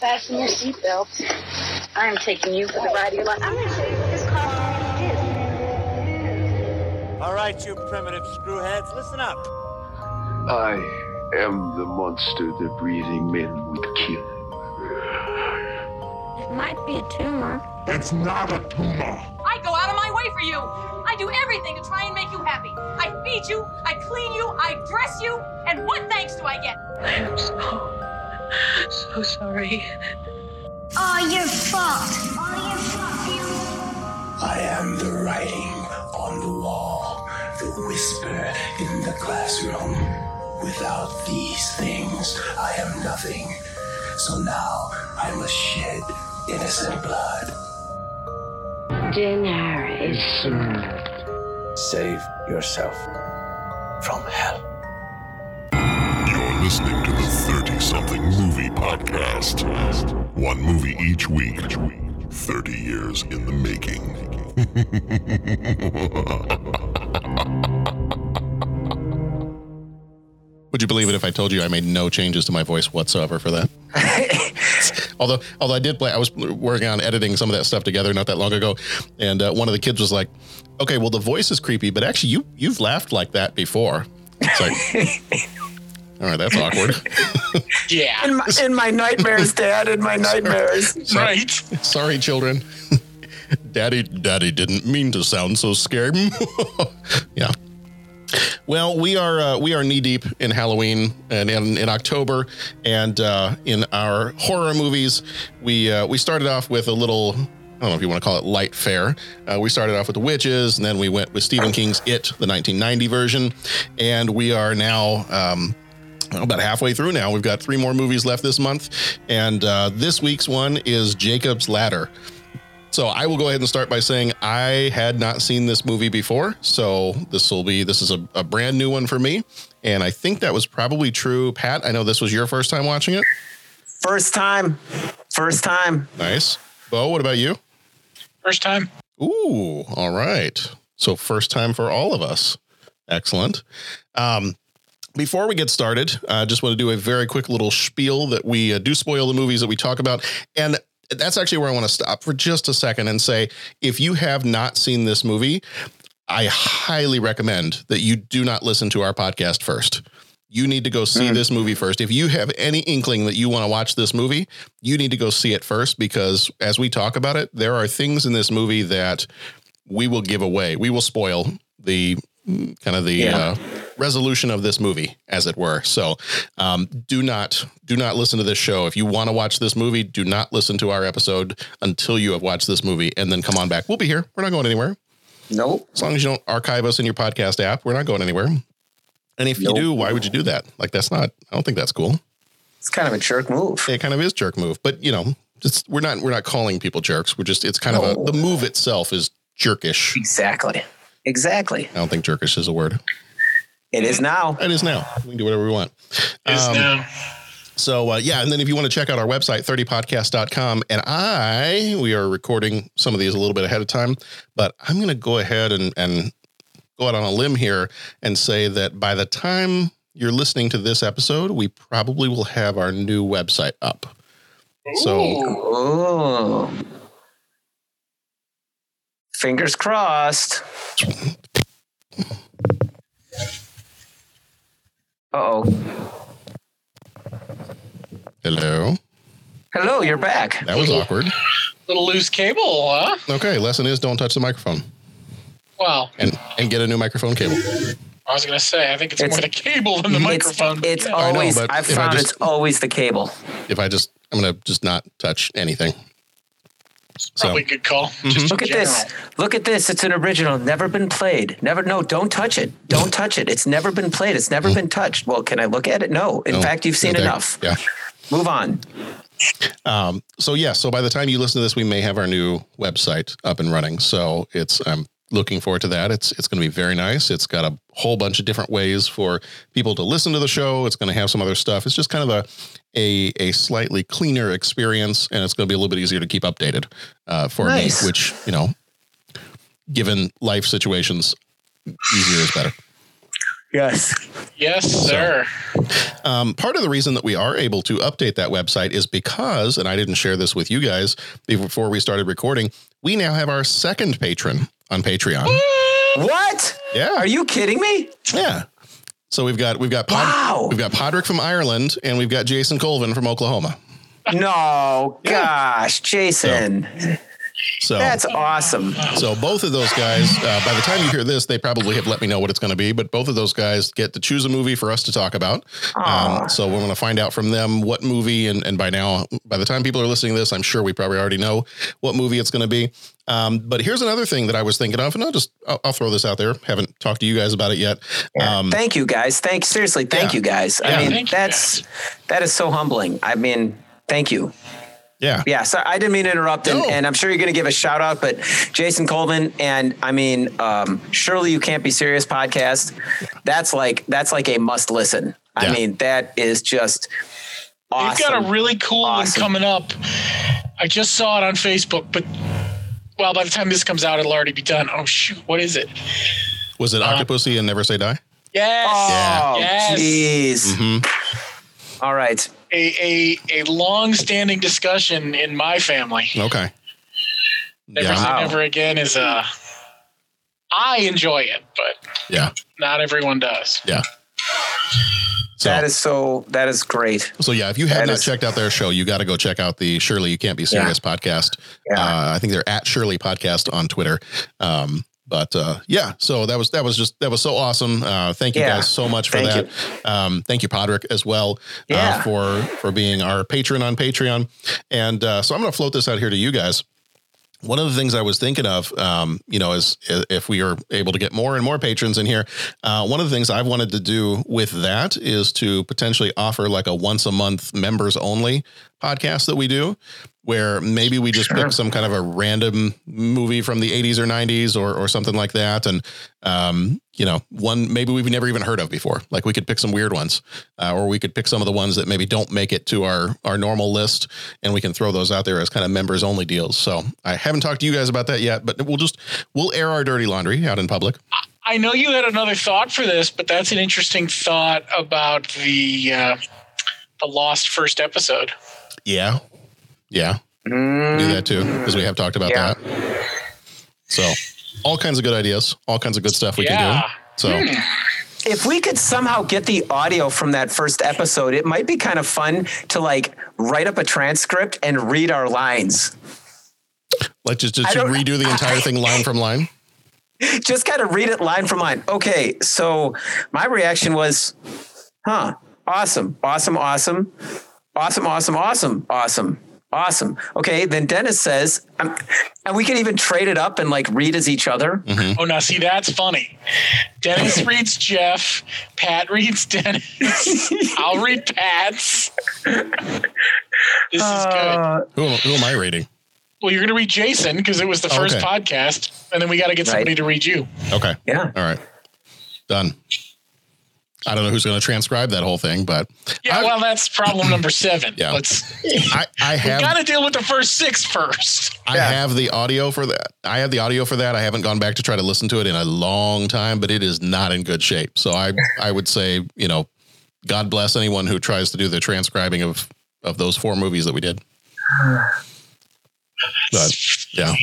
Fasten your seatbelts. I'm taking you for the ride of your life. I'm going to show you what this car is. All right, you primitive screwheads, listen up. I am the monster the breathing men would kill. It might be a tumor. It's not a tumor. I go out of my way for you. I do everything to try and make you happy. I feed you, I clean you, I dress you, and what thanks do I get? I am so, so sorry. All your fault. All your fault. I am the writing on the wall, the whisper in the classroom. Without these things, I am nothing. So now I must shed innocent blood. Dinner is soon. Save yourself from hell. You're listening to the 30 something movie podcast. One movie each week, 30 years in the making. Would you believe it if I told you I made no changes to my voice whatsoever for that? although, although I did play, I was working on editing some of that stuff together not that long ago, and uh, one of the kids was like, "Okay, well the voice is creepy, but actually you you've laughed like that before." It's like, all right, that's awkward. Yeah. In my, in my nightmares, Dad, in my nightmares. Right. Sorry, children. Daddy, Daddy didn't mean to sound so scared. yeah. Well, we are uh, we are knee deep in Halloween and in, in October, and uh, in our horror movies, we uh, we started off with a little. I don't know if you want to call it light fare. Uh, we started off with the witches, and then we went with Stephen King's It, the 1990 version, and we are now. Um, about halfway through now. We've got three more movies left this month, and uh, this week's one is Jacob's Ladder. So I will go ahead and start by saying I had not seen this movie before, so this will be this is a, a brand new one for me, and I think that was probably true. Pat, I know this was your first time watching it. First time. First time. Nice, Bo. What about you? First time. Ooh, all right. So first time for all of us. Excellent. Um, before we get started, I uh, just want to do a very quick little spiel that we uh, do spoil the movies that we talk about. And that's actually where I want to stop for just a second and say if you have not seen this movie, I highly recommend that you do not listen to our podcast first. You need to go see mm. this movie first. If you have any inkling that you want to watch this movie, you need to go see it first because as we talk about it, there are things in this movie that we will give away. We will spoil the kind of the yeah. uh, resolution of this movie, as it were. So, um, do not do not listen to this show if you want to watch this movie. Do not listen to our episode until you have watched this movie, and then come on back. We'll be here. We're not going anywhere. Nope. As long as you don't archive us in your podcast app, we're not going anywhere. And if nope. you do, why would you do that? Like that's not. I don't think that's cool. It's kind of a jerk move. It kind of is jerk move, but you know, just we're not we're not calling people jerks. We're just it's kind no. of a the move itself is jerkish. Exactly. Exactly. I don't think jerkish is a word. It is now. It is now. We can do whatever we want. It is um, now. So uh, yeah, and then if you want to check out our website, 30podcast.com, and I, we are recording some of these a little bit ahead of time, but I'm going to go ahead and, and go out on a limb here and say that by the time you're listening to this episode, we probably will have our new website up. So, Ooh. Fingers crossed. Uh oh. Hello. Hello, you're back. That was awkward. Little loose cable, huh? Okay, lesson is don't touch the microphone. Wow. And and get a new microphone cable. I was gonna say, I think it's, it's more the cable than the it's, microphone. It's yeah. always know, I've found just, it's always the cable. If I just I'm gonna just not touch anything. Probably so. good call. Mm-hmm. Look at this. Look at this. It's an original. Never been played. Never. No, don't touch it. Don't touch it. It's never been played. It's never been touched. Well, can I look at it? No. In no. fact, you've seen okay. enough. Yeah. Move on. Um, so yeah. So by the time you listen to this, we may have our new website up and running. So it's I'm looking forward to that. It's it's going to be very nice. It's got a whole bunch of different ways for people to listen to the show. It's going to have some other stuff. It's just kind of a a, a slightly cleaner experience, and it's going to be a little bit easier to keep updated uh, for nice. me. Which you know, given life situations, easier is better. Yes. Yes, sir. Um, part of the reason that we are able to update that website is because, and I didn't share this with you guys before we started recording, we now have our second patron on Patreon. What? Yeah. Are you kidding me? Yeah. So we've got we've got Pod, Wow. we've got Podrick from Ireland and we've got Jason Colvin from Oklahoma. No, gosh, Jason. So So that's awesome. So both of those guys, uh, by the time you hear this, they probably have let me know what it's going to be. But both of those guys get to choose a movie for us to talk about. Um, so we're going to find out from them what movie, and, and by now, by the time people are listening to this, I'm sure we probably already know what movie it's going to be. Um, but here's another thing that I was thinking of, and I'll just I'll, I'll throw this out there. Haven't talked to you guys about it yet. Um, thank you guys. Thank seriously, thank Yeah. you guys. Yeah. I mean, Thank that's that is so humbling. I mean, thank you. Yeah, Yeah, so I didn't mean to interrupt, and, No. and I'm sure you're going to give a shout out, but Jason Colvin and I mean, um, surely you can't be serious podcast. That's like that's like a must listen. I mean, that is just awesome. We've got a really cool Awesome. one coming up. I just saw it on Facebook, but well, by the time this comes out, it'll already be done. Oh shoot, what is it? was it Octopussy and Never Say Die? Yes, oh, yes. jeez. Mm-hmm. All right. A a a long-standing discussion in my family. Okay. Never Yeah. say Wow. never again is uh I enjoy it, but Yeah. not everyone does. Yeah. So, that is so. That is great. So yeah, if you have That not is- checked out their show, you got to go check out the Shirley. You Can't Be Serious podcast. Yeah. Uh, I think they're at Shirley Podcast on Twitter. Um, but uh, yeah, so that was that was just that was so awesome. Uh, thank you Yeah. guys so much for Thank that. Um, thank you, Podrick, as well Yeah. uh, for for being our patron on Patreon. And uh, so I'm going to float this out here to you guys. One of the things I was thinking of, um, you know, is if we are able to get more and more patrons in here, uh, one of the things I've wanted to do with that is to potentially offer like a once a month members only podcast that we do, where maybe we just pick some kind of a random movie from the 80s or 90s or, or something like that. And, um, you know, one maybe we've never even heard of before. Like we could pick some weird ones, uh, or we could pick some of the ones that maybe don't make it to our our normal list, and we can throw those out there as kind of members only deals. So I haven't talked to you guys about that yet, but we'll just we'll air our dirty laundry out in public. I know you had another thought for this, but that's an interesting thought about the uh, the lost first episode. Yeah, yeah, do that too because we have talked about Yeah. that. So all kinds of good ideas, all kinds of good stuff we can do. So hmm. If we could somehow get the audio from that first episode, it might be kind of fun to like write up a transcript and read our lines. like just, just to redo the entire thing line from line. Just kind of read it line for line. Okay, so my reaction was, huh, awesome, awesome, awesome, awesome, awesome, awesome, awesome. Awesome. Okay, then Dennis says, um, and we can even trade it up and like read as each other. Oh, now see that's funny. Dennis reads Jeff. Pat reads Dennis. I'll read Pat's. This is good. Uh, Who, who am I reading? Well, you're going to read Jason because it was the Oh, first okay. podcast, and then we got to get somebody Right. to read you. Okay. yeah. All right. Done. I don't know who's going to transcribe that whole thing, but Yeah, I, well, that's problem number seven. Yeah. Let's. I, I have got to deal with the first six first. I have the audio for that. I have the audio for that. I haven't gone back to try to listen to it in a long time, but it is not in good shape. So I I would say, you know, God bless anyone who tries to do the transcribing of of those four movies that we did. But yeah.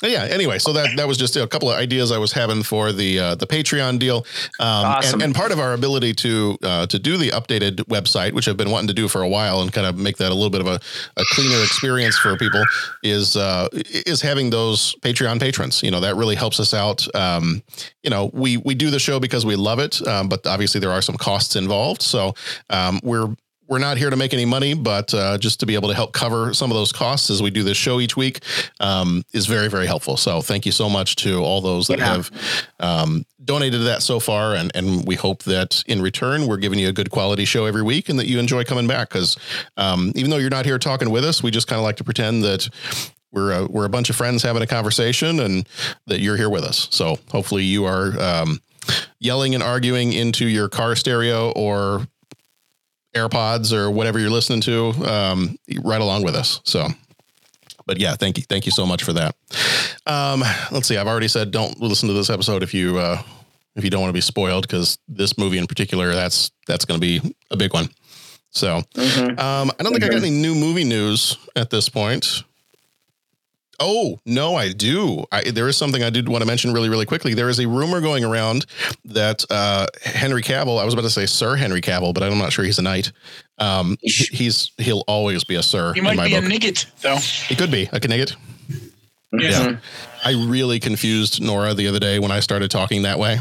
But yeah. Anyway, so that that was just a couple of ideas I was having for the uh, the Patreon deal, um, Awesome. and, and part of our ability to uh, to do the updated website, which I've been wanting to do for a while, and kind of make that a little bit of a, a cleaner experience for people, is uh, is having those Patreon patrons. You know, that really helps us out. Um, you know, we we do the show because we love it, um, but obviously there are some costs involved. So um, we're we're not here to make any money, but uh, just to be able to help cover some of those costs as we do this show each week um, is very, very helpful. So thank you so much to all those that Yeah. have um, donated to that so far. And, and we hope that in return, we're giving you a good quality show every week and that you enjoy coming back. Because um, even though you're not here talking with us, we just kind of like to pretend that we're a, we're a bunch of friends having a conversation and that you're here with us. So hopefully you are um, yelling and arguing into your car stereo or AirPods or whatever you're listening to, um, right along with us. So, but yeah, thank you, thank you so much for that. Um, let's see. I've already said don't listen to this episode if you uh, if you don't want to be spoiled, because this movie in particular, that's that's going to be a big one. So, Mhm. um, I don't think I got any new movie news at this point. Oh no, I do. I, there is something I did want to mention really, really quickly. There is a rumor going around that uh, Henry Cavill. I was about to say Sir Henry Cavill, but I'm not sure he's a knight. Um, he's he'll always be a sir He in might my be a book. nigget though. He could be a Knigget. Yeah. Yeah. I really confused Nora the other day when I started talking that way.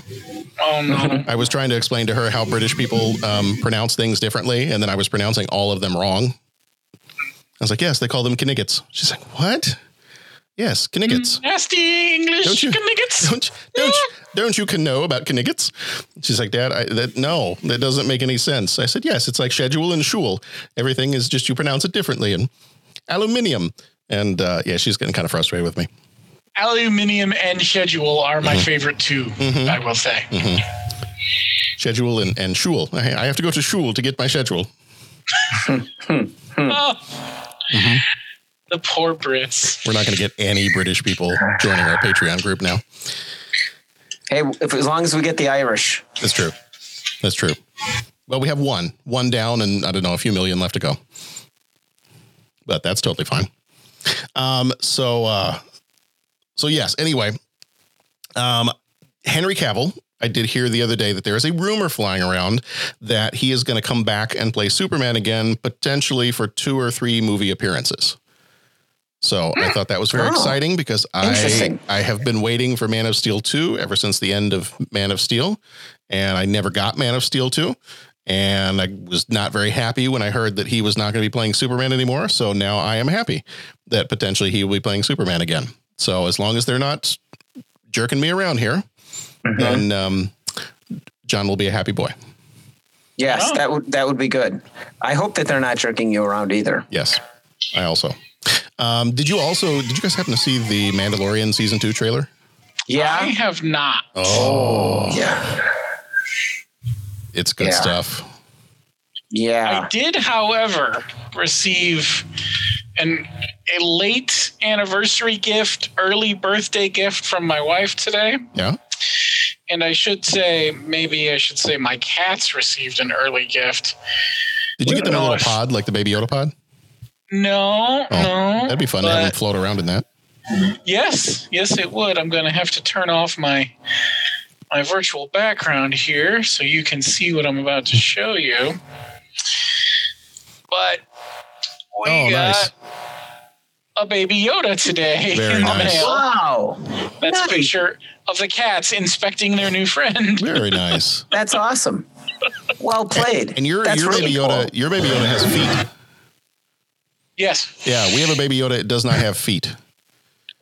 Oh no. I was trying to explain to her how British people um, pronounce things differently, and then I was pronouncing all of them wrong. I was like, "Yes, they call them Kniggets." She's like, "What?" Yes, Kniggets. Nasty English Don't you- niggas. Don't don't don't you can know about Kniggets? She's like, Dad, I, that no, that doesn't make any sense. I said, Yes, it's like schedule and shul. Everything is just you pronounce it differently. And aluminium. And uh, yeah, she's getting kind of frustrated with me. Aluminium and schedule are my Mm-hmm. favorite 2 I will say. Schedule and, and shul. I, I have to go to shul to get my schedule. Oh. The poor Brits. We're not going to get any British people joining our Patreon group now. Hey, if, as long as we get the Irish. That's true. That's true. Well, we have one, one down, and I don't know, a few million left to go. But that's totally fine. Um, so, uh, so yes. Anyway, um, Henry Cavill. I did hear the other day that there is a rumor flying around that he is going to come back and play Superman again, potentially for two or three movie appearances. So I thought that was very Oh, exciting because I. I have been waiting for Man of Steel 2 ever since the end of Man of Steel and I never got Man of Steel 2 and I was not very happy when I heard that he was not going to be playing Superman anymore so now I am happy that potentially he will be playing Superman again. So as long as they're not jerking me around here then um, John will be a happy boy. Yes, Oh. that would that would be good. I hope that they're not jerking you around either. Yes. I also. Um, did you also did you guys happen to see the Mandalorian season 2 trailer? Yeah, I have not. Oh, Yeah. it's good Yeah. stuff. Yeah. I did, however, receive an a late anniversary gift, early birthday gift from my wife today. Yeah. And I should say, maybe I should say my cats received an early gift. Did you get them a little pod like the baby Yoda pod? No, Oh, no. that'd be fun to have them but- float around in that. Yes, yes, it would. I'm going to have to turn off my my virtual background here so you can see what I'm about to show you. But we Oh, got nice. a baby Yoda today Very in the nice. mail. Wow. That's a picture of the cats inspecting their new friend. Very nice. That's awesome. Well played. And your That's your really baby Yoda, cool. your baby Yoda has feet. Yes. Yeah, we have a baby Yoda. It does not have feet.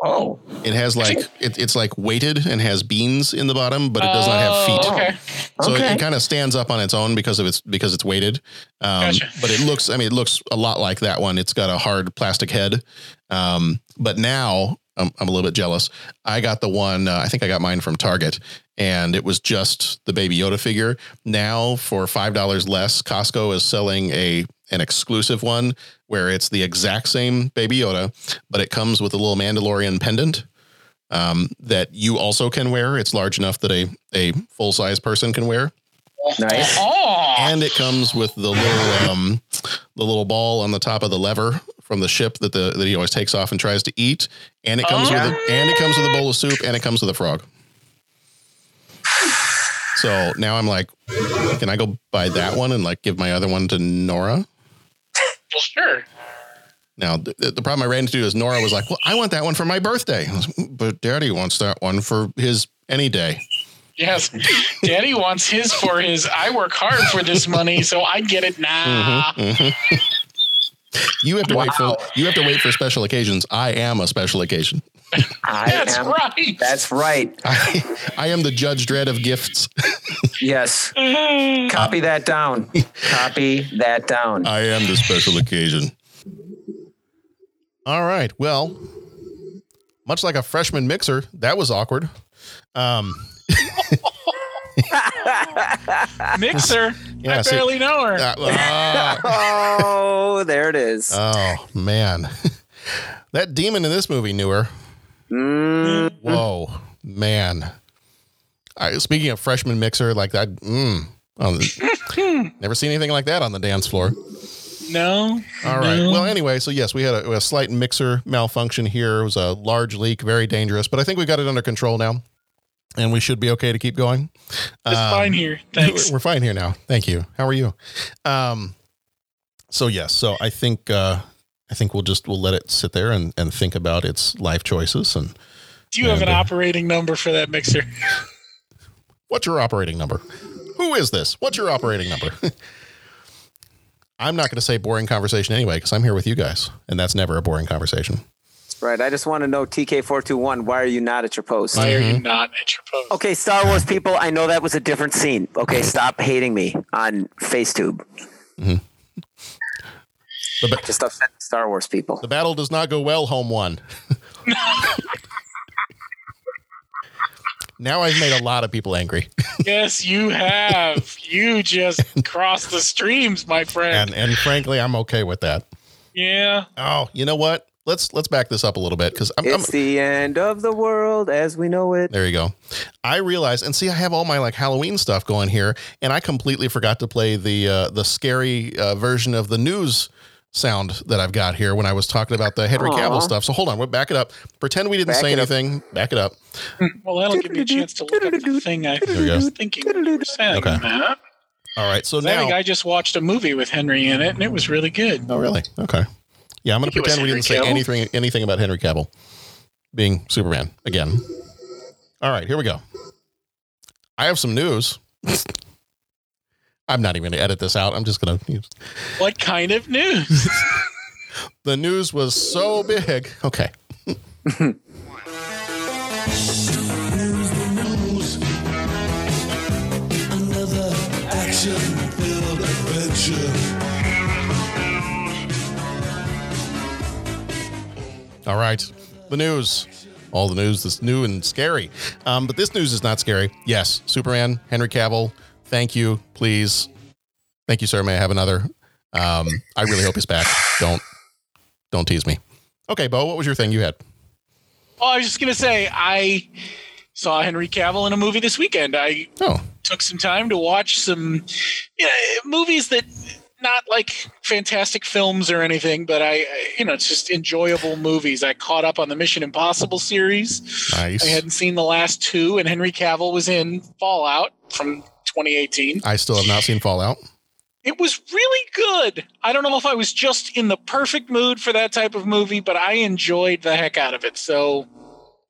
Oh. It has like it, it's like weighted and has beans in the bottom, but it does not have feet. Oh, okay. So Okay. it, kind of stands up on its own because of its because it's weighted. Um, Gotcha. But it looks, I mean, it looks a lot like that one. It's got a hard plastic head. Um, but now I'm, I'm a little bit jealous. I got the one. Uh, I think I got mine from Target, and it was just the Baby Yoda figure. Now for five dollars less, Costco is selling a an exclusive one where it's the exact same Baby Yoda, but it comes with a little Mandalorian pendant um, that you also can wear. It's large enough that a a full size person can wear, Nice. And it comes with the little um, the little ball on the top of the lever from the ship that the that he always takes off and tries to eat, and it comes Oh. with a, and it comes with a bowl of soup, and it comes with a frog. So now I'm like, can I go buy that one and like give my other one to Nora? well, sure. Now, the, the problem I ran into is Nora was like, "Well, I want that one for my birthday," I was like, but Daddy wants that one for his any day. Yes. Daddy wants his for his. I work hard for this money, so I get it now. Mm-hmm. You have to wait for you have to wait for special occasions. I am a special occasion. I That's am- right. That's right. I, I am the Judge Dredd of gifts. Yes. Copy that down. Copy that down. I am the special occasion. All right. Well, much like a freshman mixer, that was awkward. Um, Mixer. Yeah, I see- barely know her. uh, ah, Oh, there it is. oh man, that demon in this movie knew her. Mm, Whoa, man. I, speaking of freshman mixer, like that, mm, oh, never seen anything like that on the dance floor. No. All right. no. Well, anyway, so yes, we had a, a slight mixer malfunction here. It was a large leak, very dangerous, but I think we got it under control now, and we should be okay to keep going. It's Um, fine here. Thanks. We're fine here now. Thank you. How are you? Um, so yes, so I think uh, I think we'll just we'll let it sit there and, and think about its life choices and Do you have an uh, operating number for that mixer? what's your operating number? Who is this? What's your operating number? I'm not going to say boring conversation anyway because I'm here with you guys, and that's never a boring conversation. Right. I just want to know TK421, why are you not at your post? Why are you Mm-hmm. not at your post? Okay, Star Wars people, I know that was a different scene. Okay, stop hating me on FaceTube. The, ba- Just upset Star Wars people. the battle does not go well. Home one. now I've made a lot of people angry. Yes, you have. you just crossed the streams, my friend. and and frankly, I'm okay with that. yeah. Oh, you know what? Let's let's back this up a little bit because I'm, I'm It's the end of the world as we know it. there. You go. I realize and see, I have all my like Halloween stuff going here, and I completely forgot to play the uh, the scary uh, version of the news sound that I've got here when I was talking about the Henry Cavill stuff. So hold on, we'll back it up. Pretend we didn't Back say it up. anything. Back it up. Well, that'll give me a chance to look up the thing I was thinking saying, Okay. Matt. All right. So I think now. I just watched a movie with Henry in it, and it was really good. oh, really? Okay. Yeah, I'm going I to think it was pretend we didn't say anything anything about Henry Cavill being Superman again. All right, here we go. I have some news. I'm not even going to edit this out. I'm just going to. What kind of news? The news was so big. Okay. All right. The news. All the news that's new and scary. Um, but this news is not scary. Yes, Superman, Henry Cavill. Thank you, please. Thank you, sir. May I have another? Um, I really hope he's back. Don't don't tease me. Okay, Bo, what was your thing you had? oh, I was just gonna say I saw Henry Cavill in a movie this weekend. I Oh, took some time to watch some you know, movies that not like fantastic films or anything, but I, I- you know, it's just enjoyable movies. I caught up on the Mission Impossible series. nice. I hadn't seen the last two, and Henry Cavill was in Fallout from 2018. I still have not seen Fallout. It was really good. I don't know if I was just in the perfect mood for that type of movie, but I enjoyed the heck out of it. So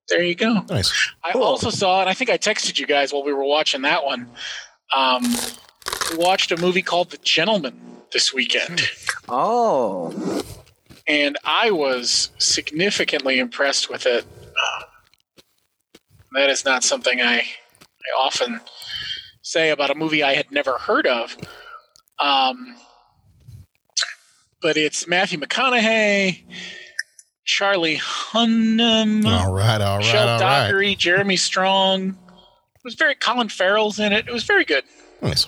there you go. Nice. I also saw, and I think I texted you guys while we were watching that one. Um, we watched a movie called The Gentlemen this weekend, Oh, and I was significantly impressed with it. Uh, that is not something I, I often say about a movie I had never heard of. Um, but it's Matthew McConaughey, Charlie Hunnam, All right. All right. Michelle All right. Dockery, Jeremy Strong. It was very Colin Farrell's in it. It was very good. Nice.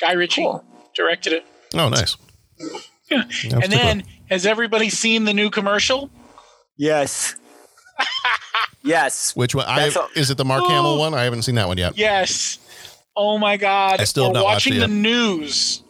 Guy Ritchie Cool. Directed directed it. Oh, nice. Yeah. And good then, has everybody seen the new commercial? yes. yes. Which one? I That's a- is it the Mark Oh. Hamill one? I haven't seen that one yet. Yes. Oh my God! I still have We're not watched watching it the news,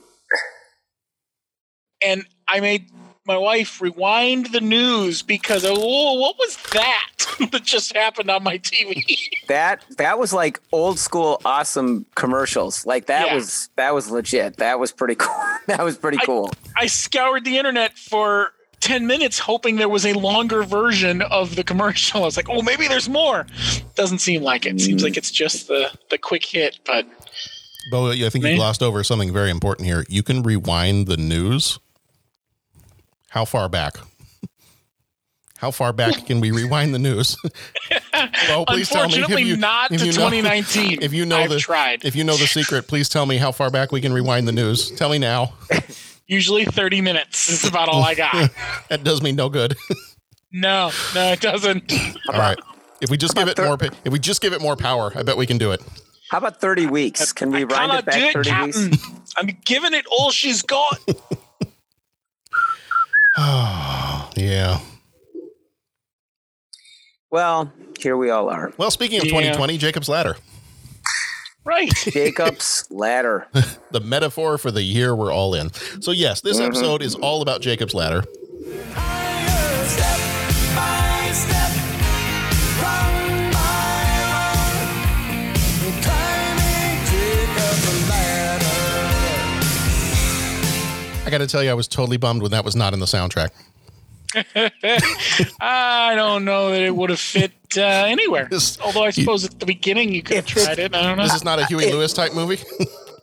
and I made my wife rewind the news because oh, what was that that just happened on my TV? That that was like old school awesome commercials. Like that Yeah. was that was legit. That was pretty cool. That was pretty I- cool. I scoured the internet for 10 minutes hoping there was a longer version of the commercial. I was like, oh, maybe there's more. Doesn't seem like it. Seems like it's just the, the quick hit, but Bo, I think you glossed over something very important here. You can rewind the news. How far back? How far back can we rewind the news? Bo, please tell me. unfortunately if you- not if to you know- 2019. If you know I've the tried. if you know the secret, please tell me how far back we can rewind the news. Tell me now. Usually 30 minutes is about all I got. that does me no good. no, no, it doesn't. All right. If we just give it thir- more, if we just give it more power, I bet we can do it. How about 30 weeks? Can we I wind cannot it back do it, 30 Captain. weeks? I'm giving it all she's got. Oh, yeah. Well, here we all are. Well, speaking of Yeah. 2020, Jacob's Ladder. Right. Jacob's ladder. the metaphor for the year we're all in. So yes, this Mhm. episode is all about Jacob's ladder. I got to tell you, I was totally bummed when that was not in the soundtrack. I don't know that it would have fit uh, anywhere. Although I suppose at the beginning you could have tried it. I don't know. This is not a Huey Lewis type movie.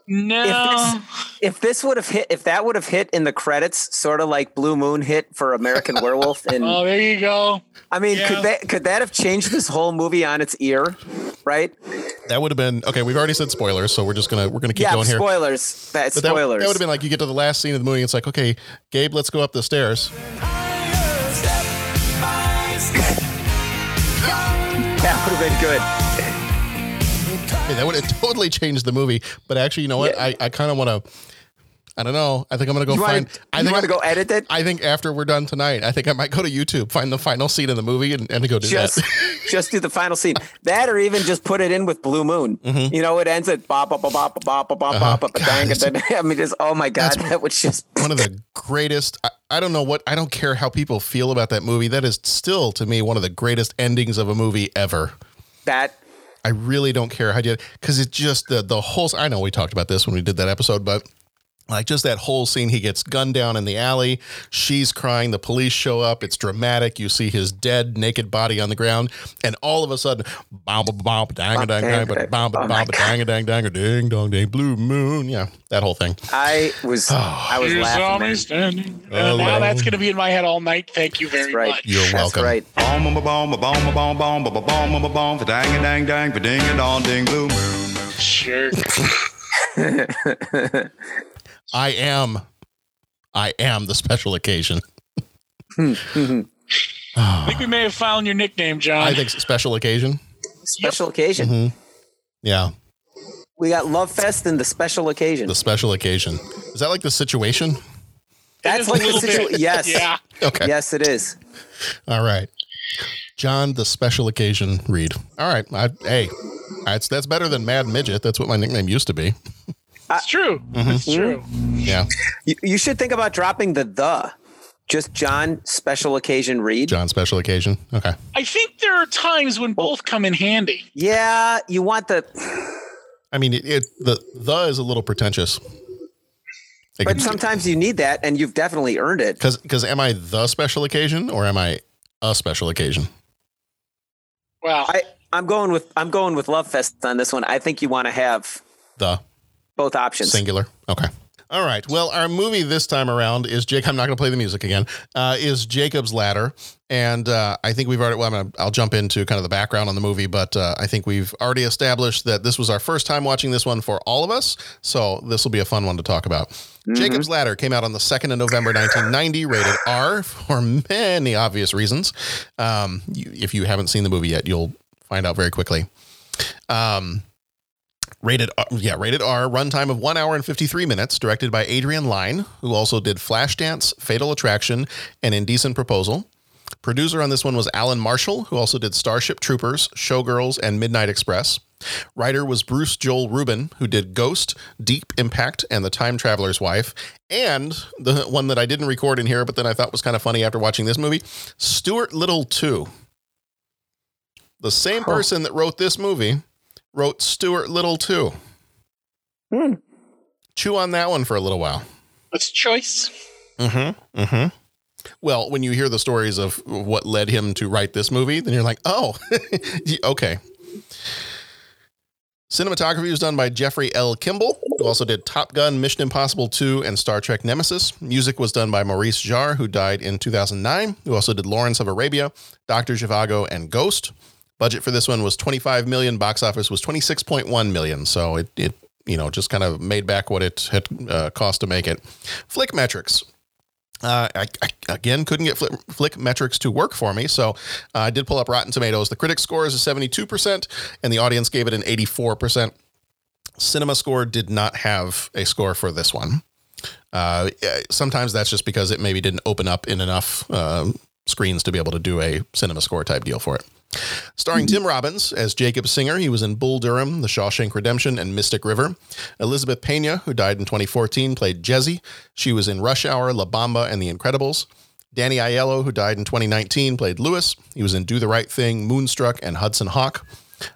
no. If, this, if this would have hit, if that would have hit in the credits, sort of like Blue Moon hit for American Werewolf, and oh, there you go. I mean, Yeah. could that could that have changed this whole movie on its ear? Right? that would have been okay. We've already said spoilers, so we're just gonna we're gonna keep yeah, going here. spoilers. That, But that, spoilers. that would have been like you get to the last scene of the movie. It's like, okay, Gabe, let's go up the stairs. have been good. I that would have totally changed the movie. But actually, you know what? Yeah. I, I kind of want to. I don't know. I think I'm gonna go you find. Wanna, I think want to go edit it. I think after we're done tonight, I think I might go to YouTube, find the final scene in the movie, and, and go do just, that. just do the final scene. That, or even just put it in with Blue Moon. Mm-hmm. You know, it ends at bop bop bop bop bop bop uh-huh. bop bop dang. Then, I mean, just oh my god, that was just one of the greatest. I, I don't know what I don't care how people feel about that movie. That is still to me one of the greatest endings of a movie ever that. I really don't care how you because it's just the the whole. I know we talked about this when we did that episode, but like just that whole scene, he gets gunned down in the alley. She's crying. The police show up. It's dramatic. You see his dead, naked body on the ground, and all of a sudden, bomb, bomb, bomb, dang, dang, dang, dang, bomb, Oh my bomb, dang, dang, dang, ding, dong, ding, blue moon. Yeah, that whole thing. I was I was You saw laughing. me standing. Oh, Uh, now that's going to be in my head all night. Thank you very right. much. You're welcome That's right. Boom, boom, boom, boom, boom, boom, boom, boom, boom, dang a dang dang, for ding a dong ding blue moon. Sure. I am, I am the special occasion. I think we may have found your nickname, John. I think special occasion. Special occasion. Mhm. Yeah, We got Love Fest and the special occasion. the special occasion. Is that like the situation? That's like the situation. Yes. Yeah. Okay. Yes, it is. All right. John, the special occasion read. All right. I, hey, that's that's better than Mad Midget. That's what my nickname used to be. It's true. Mm-hmm. It's true. Yeah. You, you should think about dropping the the. Just John special occasion read. John, special occasion. Okay. I think there are times when both come in handy. Yeah, you want the I mean, it, it the the is a little pretentious. but sometimes you need that and you've definitely earned it. because because am I the special occasion or am I a special occasion? Well, I I'm going with I'm going with Love Fest on this one. I think you want to have The both options. Singular. Okay. All right. Well, our movie this time around is Jake. I'm not going to play the music again. Uh, is Jacob's Ladder, and uh, I think we've already. Well, I'm gonna, I'll jump into kind of the background on the movie, but uh, I think we've already established that this was our first time watching this one for all of us. So this will be a fun one to talk about. Jacob's Ladder came out on the second of November, 1990, rated R for many obvious reasons. Um, you, if you haven't seen the movie yet, you'll find out very quickly. Um, Rated, R- yeah, rated R. Runtime of one hour and fifty three minutes. Directed by Adrian Lyne, who also did Flashdance, Fatal Attraction, and Indecent Proposal. Producer on this one was Alan Marshall, who also did Starship Troopers, Showgirls, and Midnight Express. Writer was Bruce Joel Rubin, who did Ghost, Deep Impact, and The Time Traveler's Wife. And the one that I didn't record in here, but then I thought was kind of funny after watching this movie, Stuart Little 2. The same person that wrote this movie wrote Stuart Little too. Hmm. Chew on that one for a little while. That's choice. Mm-hmm. Mm-hmm. Well, when you hear the stories of what led him to write this movie, then you're like, oh, okay. Cinematography was done by Jeffrey L. Kimball, who also did Top Gun, Mission Impossible 2, and Star Trek Nemesis. Music was done by Maurice Jarre, who died in 2009, who also did Lawrence of Arabia, Dr. Zhivago, and Ghost. Budget for this one was 25 million. Box office was 26.1 million. So it, it you know, just kind of made back what it had uh, cost to make it. Flickmetrix. Uh, I, I again couldn't get flick, Flickmetrix to work for me, so uh, I did pull up Rotten Tomatoes. The critic score is a seventy-two percent, and the audience gave it an eighty-four percent. CinemaScore did not have a score for this one. Uh, sometimes that's just because it maybe didn't open up in enough um, screens to be able to do a CinemaScore type deal for it. Starring Tim Robbins as Jacob Singer, he was in Bull Durham, The Shawshank Redemption, and Mystic River. Elizabeth Pena, who died in 2014, played Jezzie. She was in Rush Hour, La Bamba, and The Incredibles. Danny Aiello, who died in 2019, played Lewis. He was in Do the Right Thing, Moonstruck, and Hudson Hawk.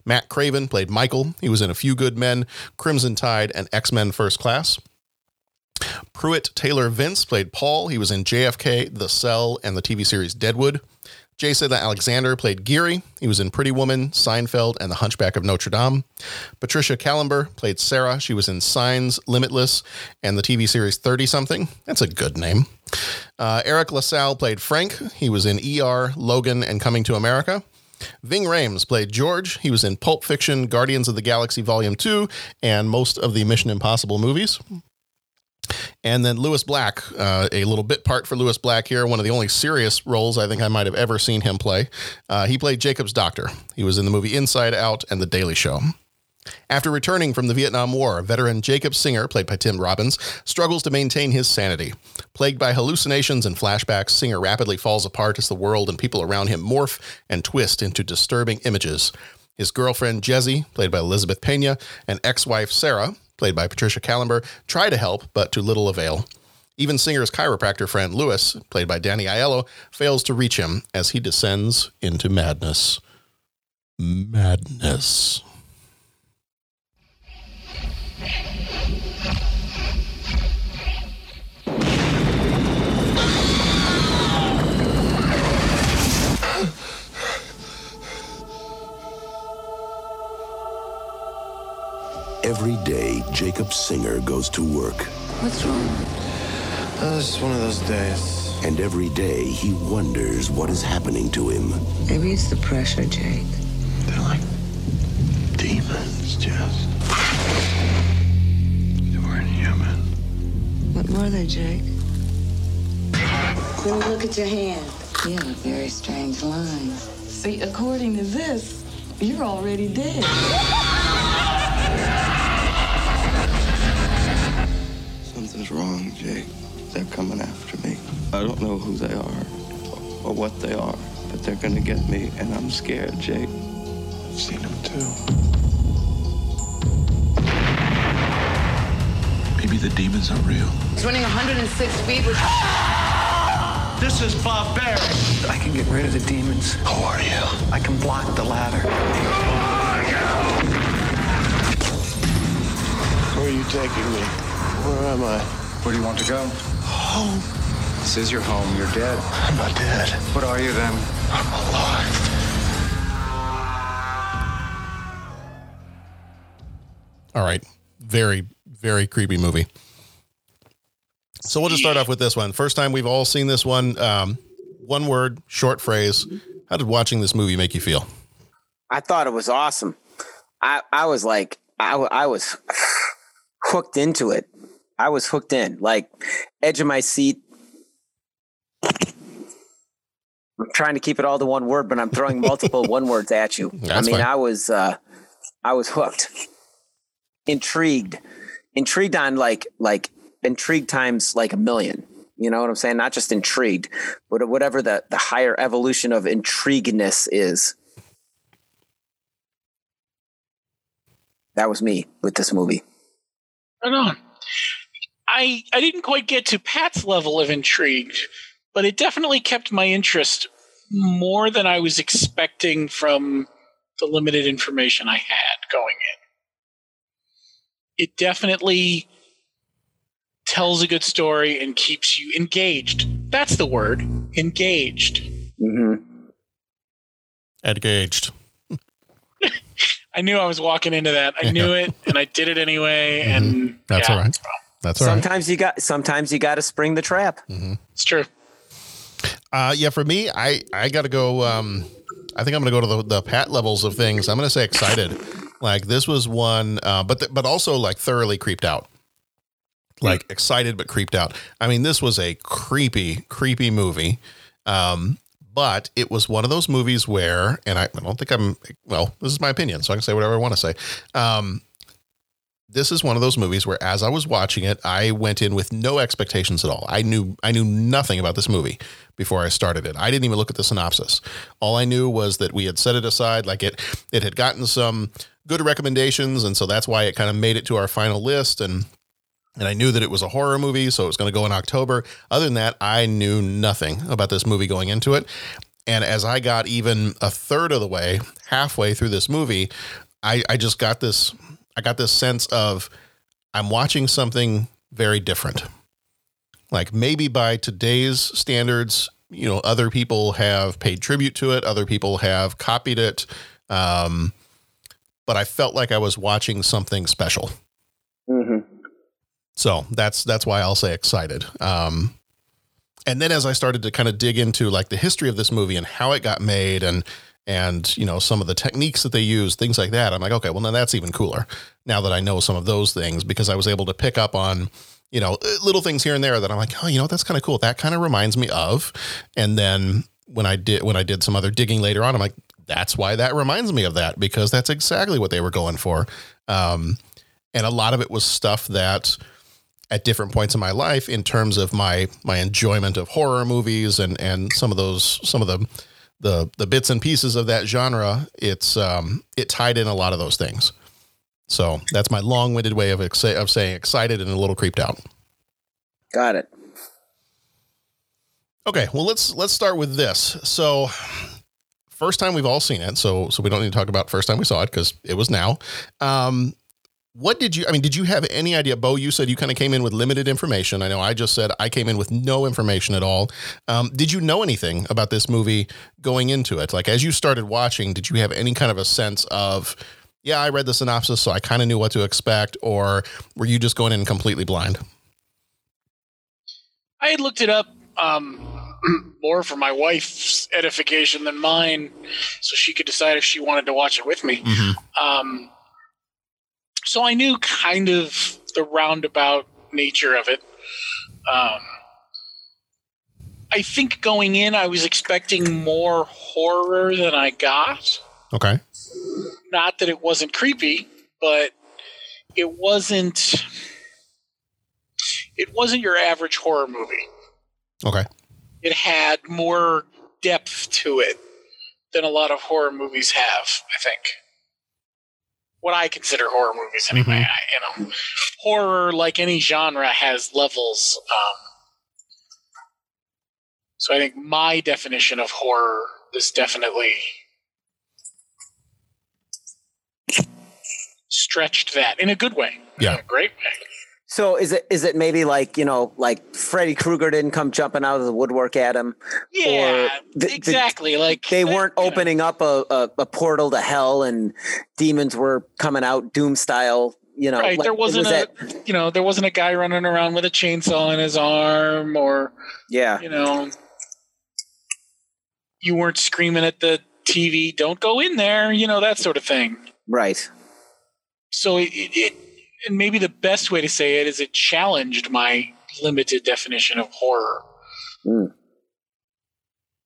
Matt Craven played Michael. He was in A Few Good Men, Crimson Tide, and X Men First Class. Pruitt Taylor Vince played Paul. He was in JFK, The Cell, and the TV series Deadwood. Jason Alexander played Geary. He was in Pretty Woman, Seinfeld, and The Hunchback of Notre Dame. Patricia Kalember played Sarah. She was in Signs, Limitless, and the TV series 30 something. That's a good name. Uh, Eric LaSalle played Frank. He was in ER, Logan, and Coming to America. Ving Rhames played George. He was in Pulp Fiction, Guardians of the Galaxy Volume 2, and most of the Mission Impossible movies. And then Lewis Black, uh, a little bit part for Lewis Black here, one of the only serious roles I think I might have ever seen him play. Uh, he played Jacob's doctor. He was in the movie Inside Out and The Daily Show. After returning from the Vietnam War, veteran Jacob Singer, played by Tim Robbins, struggles to maintain his sanity. Plagued by hallucinations and flashbacks, Singer rapidly falls apart as the world and people around him morph and twist into disturbing images. His girlfriend, Jezzie, played by Elizabeth Pena, and ex wife, Sarah, played by Patricia Kalember, try to help, but to little avail. Even Singer's chiropractor friend, Lewis, played by Danny Aiello, fails to reach him as he descends into madness. Madness. Every day, Jacob Singer goes to work. What's wrong? Uh, it's one of those days. And every day, he wonders what is happening to him. Maybe it's the pressure, Jake. They're like demons, Jess. They weren't human. What were they, Jake? Let me look at your hand. You have a very strange line. See, according to this, you're already dead. Something's wrong, Jake. They're coming after me. I don't know who they are or what they are, but they're gonna get me, and I'm scared, Jake. I've seen them too. Maybe the demons are real. He's running 106 feet with. This is barbaric. I can get rid of the demons. Who are you? I can block the ladder. Where are you taking me? Where am I? Where do you want to go? Home. This is your home. You're dead. I'm not dead. What are you then? I'm alive. All right. Very, very creepy movie. So we'll just start off with this one. First time we've all seen this one. Um, one word, short phrase. How did watching this movie make you feel? I thought it was awesome. I, I was like, I, I was hooked into it. I was hooked in, like edge of my seat. I'm trying to keep it all to one word, but I'm throwing multiple one words at you. I mean, fine. I was, uh, I was hooked, intrigued, intrigued on like, like intrigued times like a million. You know what I'm saying? Not just intrigued, but whatever the, the higher evolution of intrigueness is. That was me with this movie. Right on. I I didn't quite get to Pat's level of intrigue, but it definitely kept my interest more than I was expecting from the limited information I had going in. It definitely tells a good story and keeps you engaged. That's the word, engaged. Mm-hmm. Engaged. I knew I was walking into that. I knew it, and I did it anyway. And That's yeah, all right. That's all right. sometimes you got sometimes you got to spring the trap. It's true. Uh, yeah, for me, I I got to go. Um, I think I'm going to go to the, the pat levels of things. I'm going to say excited. Like this was one, uh, but th- but also like thoroughly creeped out. Like excited but creeped out. I mean, this was a creepy, creepy movie. Um, but it was one of those movies where, and I, I don't think I'm. Well, this is my opinion, so I can say whatever I want to say. Um, this is one of those movies where as I was watching it, I went in with no expectations at all. I knew I knew nothing about this movie before I started it. I didn't even look at the synopsis. All I knew was that we had set it aside like it it had gotten some good recommendations and so that's why it kind of made it to our final list and and I knew that it was a horror movie, so it was going to go in October. Other than that, I knew nothing about this movie going into it. And as I got even a third of the way, halfway through this movie, I, I just got this I got this sense of I'm watching something very different. Like maybe by today's standards, you know, other people have paid tribute to it, other people have copied it. Um, but I felt like I was watching something special. Mm-hmm. So that's that's why I'll say excited. Um, and then as I started to kind of dig into like the history of this movie and how it got made and and you know some of the techniques that they use, things like that, I'm like, okay, well now that's even cooler. Now that I know some of those things because I was able to pick up on you know little things here and there that I'm like, oh, you know that's kind of cool. That kind of reminds me of. And then when I did when I did some other digging later on, I'm like, that's why that reminds me of that because that's exactly what they were going for. Um, and a lot of it was stuff that at different points in my life in terms of my my enjoyment of horror movies and and some of those some of the the the bits and pieces of that genre it's um it tied in a lot of those things. So that's my long-winded way of exci- of saying excited and a little creeped out. Got it. okay well let's let's start with this. So first time we've all seen it so so we don't need to talk about first time we saw it because it was now. Um what did you i mean did you have any idea? Bo you said you kind of came in with limited information. I know i just said i came in with no information at all. Um, did you know anything about this movie going into it? Like as you started watching did you have any kind of a sense of yeah i read the synopsis so i kind of knew what to expect or were you just going in completely blind? I had looked it up um, more for my wife's edification than mine, so she could decide if she wanted to watch it with me. Um, so I knew kind of the roundabout nature of it. Um, I think going in, I was expecting more horror than I got. okay Not that it wasn't creepy, but it wasn't. It wasn't your average horror movie. okay It had more depth to it than a lot of horror movies have. I think. What I consider horror movies, anyway. I, you know, horror, like any genre, has levels. Um, so I think my definition of horror is definitely stretched that in a good way. Yeah. In a great way. So is it is it maybe like you know like Freddy Krueger didn't come jumping out of the woodwork at him? Yeah, the- exactly. like they weren't opening up a, a, a portal to hell and demons were coming out doom style. You know, right. like, There wasn't was a that- you know there wasn't a guy running around with a chainsaw in his arm or yeah. you know you weren't screaming at the TV, "Don't go in there," you know that sort of thing. Right. So it, it, it and maybe the best way to say it is it challenged my limited definition of horror. Hmm.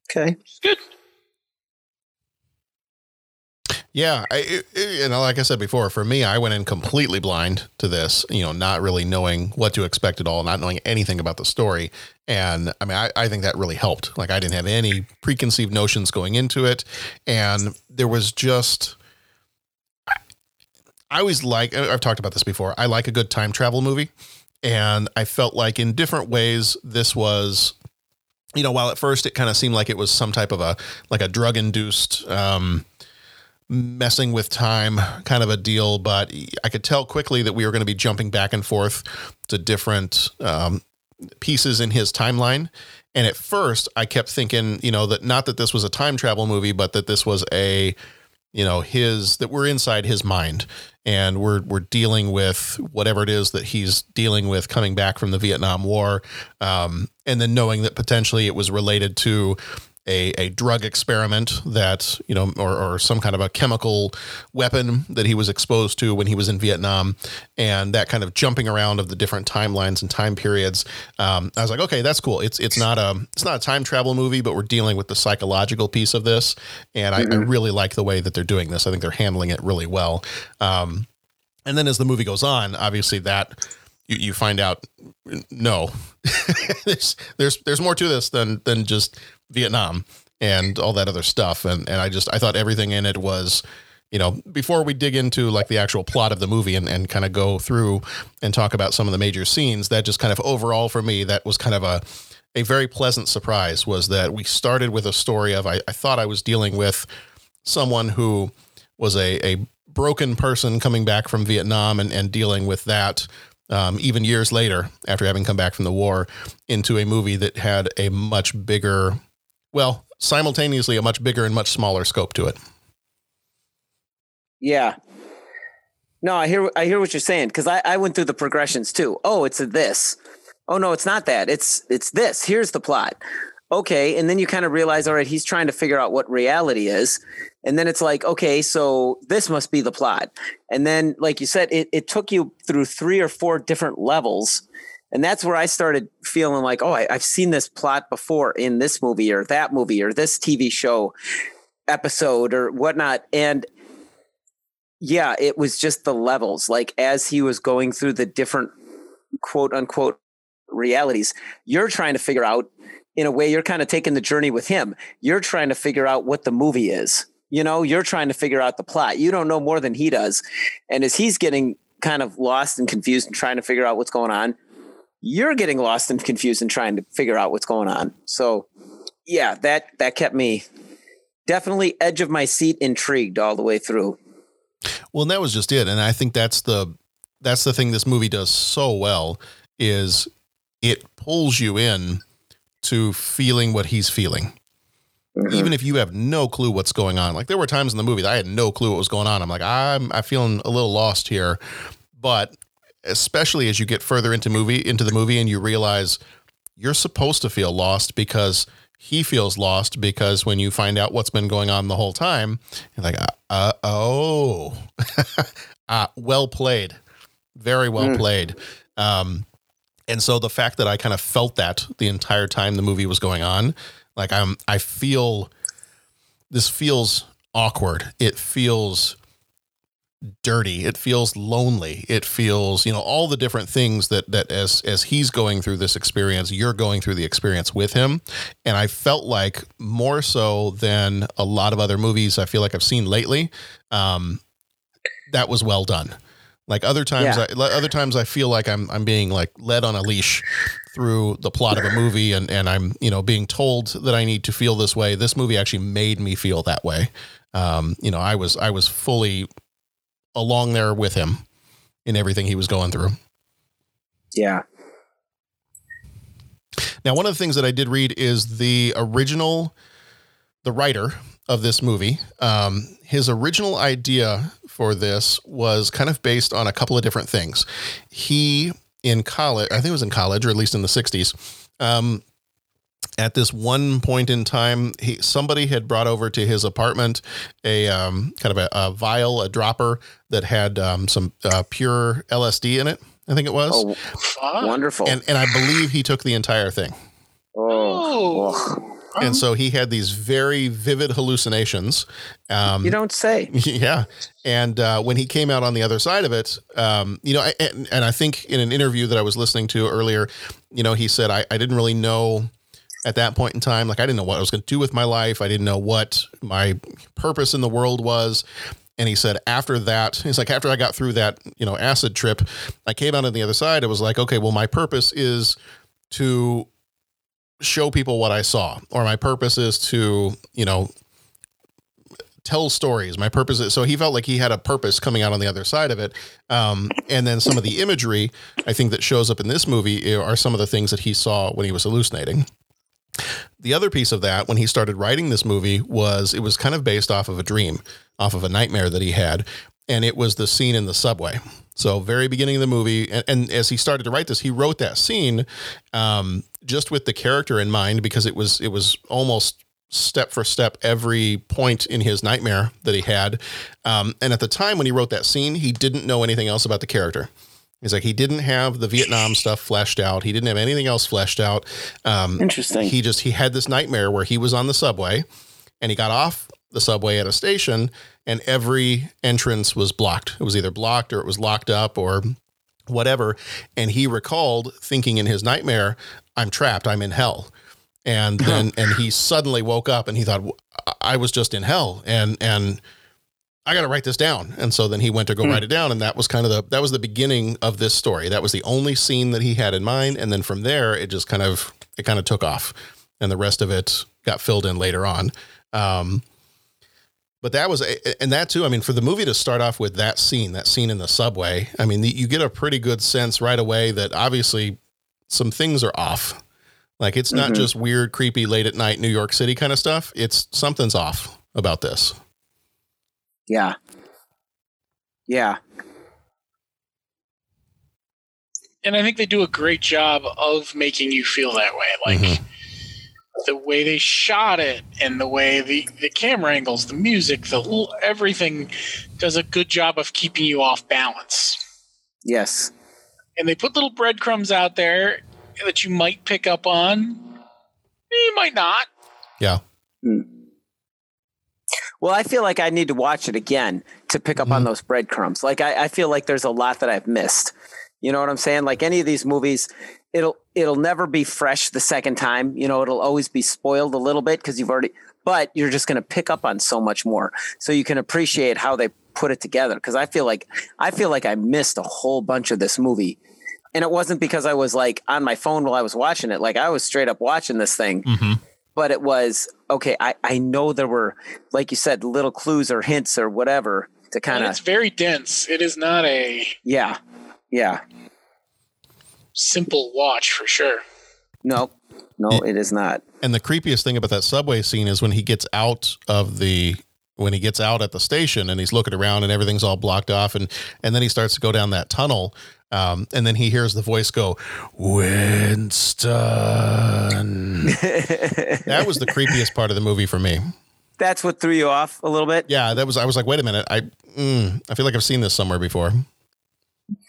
Okay. Good. Yeah, I, it, it- and like I said before, for me, I went in completely blind to this. You know, not really knowing what to expect at all, not knowing anything about the story. And I mean, I, I think that really helped. Like, I didn't have any preconceived notions going into it, and there was just. I always like. I've talked about this before. I like a good time travel movie, and I felt like in different ways this was you know, while at first it kind of seemed like it was some type of a like a drug induced um, messing with time kind of a deal, but I could tell quickly that we were going to be jumping back and forth to different um, pieces in his timeline. And at first, I kept thinking, you know, that not that this was a time travel movie, but that this was a, you know, his that we're inside his mind and we're we're dealing with whatever it is that he's dealing with coming back from the Vietnam War, um, and then knowing that potentially it was related to a, a drug experiment that you know or, or some kind of a chemical weapon that he was exposed to when he was in Vietnam and that kind of jumping around of the different timelines and time periods um, I was like okay that's cool. It's it's not a it's not a time travel movie but we're dealing with the psychological piece of this and I, I really like the way that they're doing this. I think they're handling it really well. Um, And then as the movie goes on, obviously that you, you find out no, there's there's there's more to this than than just Vietnam and all that other stuff. And and I just I thought everything in it was you know, before we dig into like the actual plot of the movie and, and kind of go through and talk about some of the major scenes, that just kind of overall for me, that was kind of a a very pleasant surprise was that we started with a story of I, I thought I was dealing with someone who was a, a broken person coming back from Vietnam and, and dealing with that um, even years later after having come back from the war into a movie that had a much bigger, well, simultaneously a much bigger and much smaller scope to it. Yeah. No, I hear I hear what you're saying because I, I went through the progressions too. Oh, it's a this. Oh no, it's not that. It's it's this. Here's the plot. Okay, and then you kind of realize, all right, he's trying to figure out what reality is, and then it's like, okay, so this must be the plot. And then, like you said, it it took you through three or four different levels, and that's where I started feeling like, oh, I, I've seen this plot before in this movie or that movie or this TV show episode or whatnot, and yeah, it was just the levels. Like as he was going through the different quote unquote realities, you're trying to figure out in a way you're kind of taking the journey with him. You're trying to figure out what the movie is. You know, you're trying to figure out the plot. You don't know more than he does. And as he's getting kind of lost and confused and trying to figure out what's going on, you're getting lost and confused and trying to figure out what's going on. So, yeah, that that kept me definitely edge of my seat intrigued all the way through. Well, and that was just it. And I think that's the that's the thing this movie does so well is it pulls you in to feeling what he's feeling. Mm-hmm. Even if you have no clue what's going on. Like there were times in the movie that I had no clue what was going on. I'm like, I'm I feeling a little lost here. But especially as you get further into movie into the movie and you realize you're supposed to feel lost because he feels lost because when you find out what's been going on the whole time, you're like, uh, uh oh, uh, well played, very well mm. played. Um, and so the fact that I kind of felt that the entire time the movie was going on, like I'm, I feel this feels awkward. It feels dirty it feels lonely it feels you know all the different things that that as as he's going through this experience you're going through the experience with him and i felt like more so than a lot of other movies i feel like i've seen lately um that was well done like other times yeah. I, other times i feel like i'm i'm being like led on a leash through the plot of a movie and and i'm you know being told that i need to feel this way this movie actually made me feel that way um you know i was i was fully along there with him in everything he was going through. Yeah. Now, one of the things that I did read is the original, the writer of this movie, um, his original idea for this was kind of based on a couple of different things. He, in college, I think it was in college, or at least in the 60s, um, at this one point in time, he somebody had brought over to his apartment a um, kind of a, a, vial, a dropper that had um, some uh, pure LSD in it. I think it was. Oh, wonderful! And and I believe he took the entire thing. Oh. oh. And so he had these very vivid hallucinations. Um, you don't say. Yeah. And uh, when he came out on the other side of it, um, you know, and, and, I think in an interview that I was listening to earlier, you know, he said, I, I didn't really know at that point in time. Like I didn't know what I was going to do with my life. I didn't know what my purpose in the world was. And he said, after that, he's like, after I got through that, you know, acid trip, I came out on the other side. It was like, okay, well, my purpose is to show people what I saw, or my purpose is to, you know, tell stories. My purpose is so he felt like he had a purpose coming out on the other side of it. Um, and then some of the imagery I think that shows up in this movie are some of the things that he saw when he was hallucinating. The other piece of that, when he started writing this movie, was it was kind of based off of a dream, off of a nightmare that he had. And it was the scene in the subway. So, very beginning of the movie. And, and as he started to write this, he wrote that scene um, just with the character in mind because it was it was almost step for step every point in his nightmare that he had. Um, and at the time when he wrote that scene, he didn't know anything else about the character. He's like he didn't have the Vietnam stuff fleshed out. He didn't have anything else fleshed out. Um, Interesting. He just he had this nightmare where he was on the subway, and he got off the subway at a station, and every entrance was blocked. It was either blocked or it was locked up or whatever. And he recalled thinking in his nightmare, "I'm trapped. I'm in hell." And then and he suddenly woke up and he thought, "I was just in hell." And and I got to write this down. And so then he went to go Hmm. write it down. And that was kind of the, that was the beginning of this story. That was the only scene that he had in mind. And then from there, it just kind of, it kind of took off and the rest of it got filled in later on. Um, but that was, and that too, I mean, for the movie to start off with that scene, that scene in the subway, I mean, you get a pretty good sense right away that obviously some things are off. Like it's not Mhm. just weird, creepy, late at night New York City kind of stuff. It's something's off about this. Yeah. Yeah. and I think they do a great job of making you feel that way. Like the way they shot it, and the way the the camera angles, the music, the l- everything does a good job of keeping you off balance. Yes. And they put little breadcrumbs out there that you might pick up on. Eh, you might not. Yeah. Hmm. Well, I feel like I need to watch it again to pick up on mm-hmm. those breadcrumbs. Like I, I feel like there's a lot that I've missed. You know what I'm saying? Like any of these movies, it'll it'll never be fresh the second time. You know, it'll always be spoiled a little bit because you've already. But you're just going to pick up on so much more, so you can appreciate how they put it together. Because I feel like I feel like I missed a whole bunch of this movie, and it wasn't because I was like on my phone while I was watching it. Like I was straight up watching this thing mm-hmm. but it was okay. I, I know there were, like you said, little clues or hints or whatever to kind of, it's very dense. It is not a yeah, yeah. simple watch for sure. No, no, it is not. And the creepiest thing about that subway scene is when he gets out of the when he gets out at the station and he's looking around and everything's all blocked off and and then he starts to go down that tunnel um, and then he hears the voice go Winston. that was the creepiest part of the movie for me. That's what threw you off a little bit. Yeah, that was. I was like, wait a minute. I mm, I feel like I've seen this somewhere before.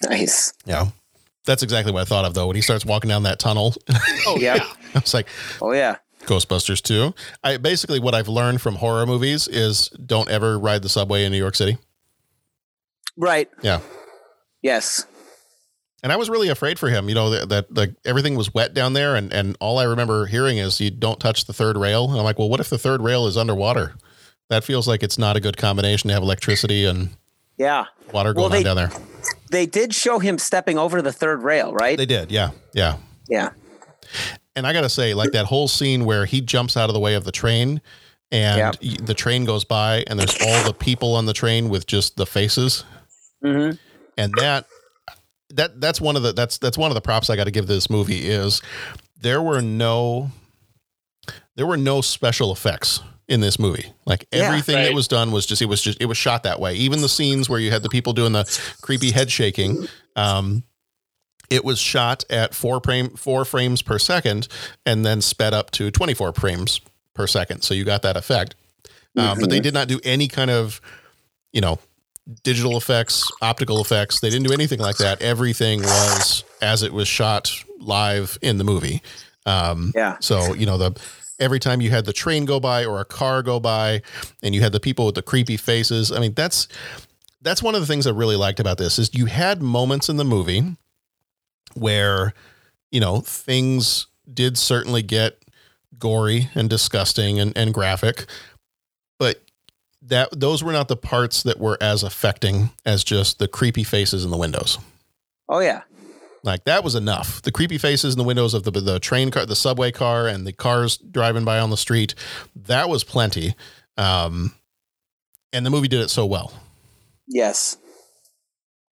Nice. Yeah, that's exactly what I thought of though. When he starts walking down that tunnel, Oh yeah. I was like, oh yeah. Ghostbusters too. I basically what I've learned from horror movies is don't ever ride the subway in New York City. Right. Yeah. Yes. And I was really afraid for him, you know, that, that like everything was wet down there and and all I remember hearing is you don't touch the third rail. And I'm like, well, what if the third rail is underwater? That feels like it's not a good combination to have electricity and Yeah. water Well, going they- on down there. They did show him stepping over the third rail, right? They did, yeah. Yeah. Yeah. And I gotta say, like that whole scene where he jumps out of the way of the train and Yep. the train goes by and there's all the people on the train with just the faces. Mm-hmm. and that that that's one of the that's that's one of the props I got to give this movie is there were no there were no special effects in this movie. Like Yeah. everything that was done was just it was just it was shot that way. Even the scenes where you had the people doing the creepy head shaking, um, it was shot at four frame four frames per second and then sped up to twenty four frames per second. So you got that effect. Um, but they did not do any kind of, you know, digital effects, optical effects. They didn't do anything like that. Everything was as it was shot live in the movie. Um, Yeah. So you know the every time you had the train go by or a car go by, and you had the people with the creepy faces. I mean, that's that's one of the things I really liked about this is you had moments in the movie where you know things did certainly get gory and disgusting and, and graphic that those were not the parts that were as affecting as just the creepy faces in the windows Oh yeah. like that was enough the creepy faces in the windows of the the train car the subway car and the cars driving by on the street that was plenty um and the movie did it so well Yes.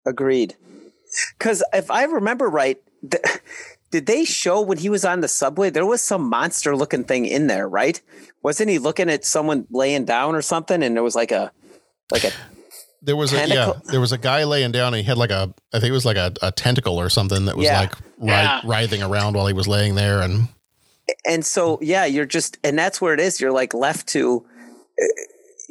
Agreed. Because if I remember right, th- did they show when he was on the subway? There was some monster looking thing in there, right? Wasn't he looking at someone laying down or something? And there was like a, like a, there was a yeah there was a guy laying down and he had like a i think it was like a, a tentacle or something that was Yeah. like ri- Yeah. writhing around while he was laying there and and so yeah, you're just, and that's where it is. You're like left to, uh,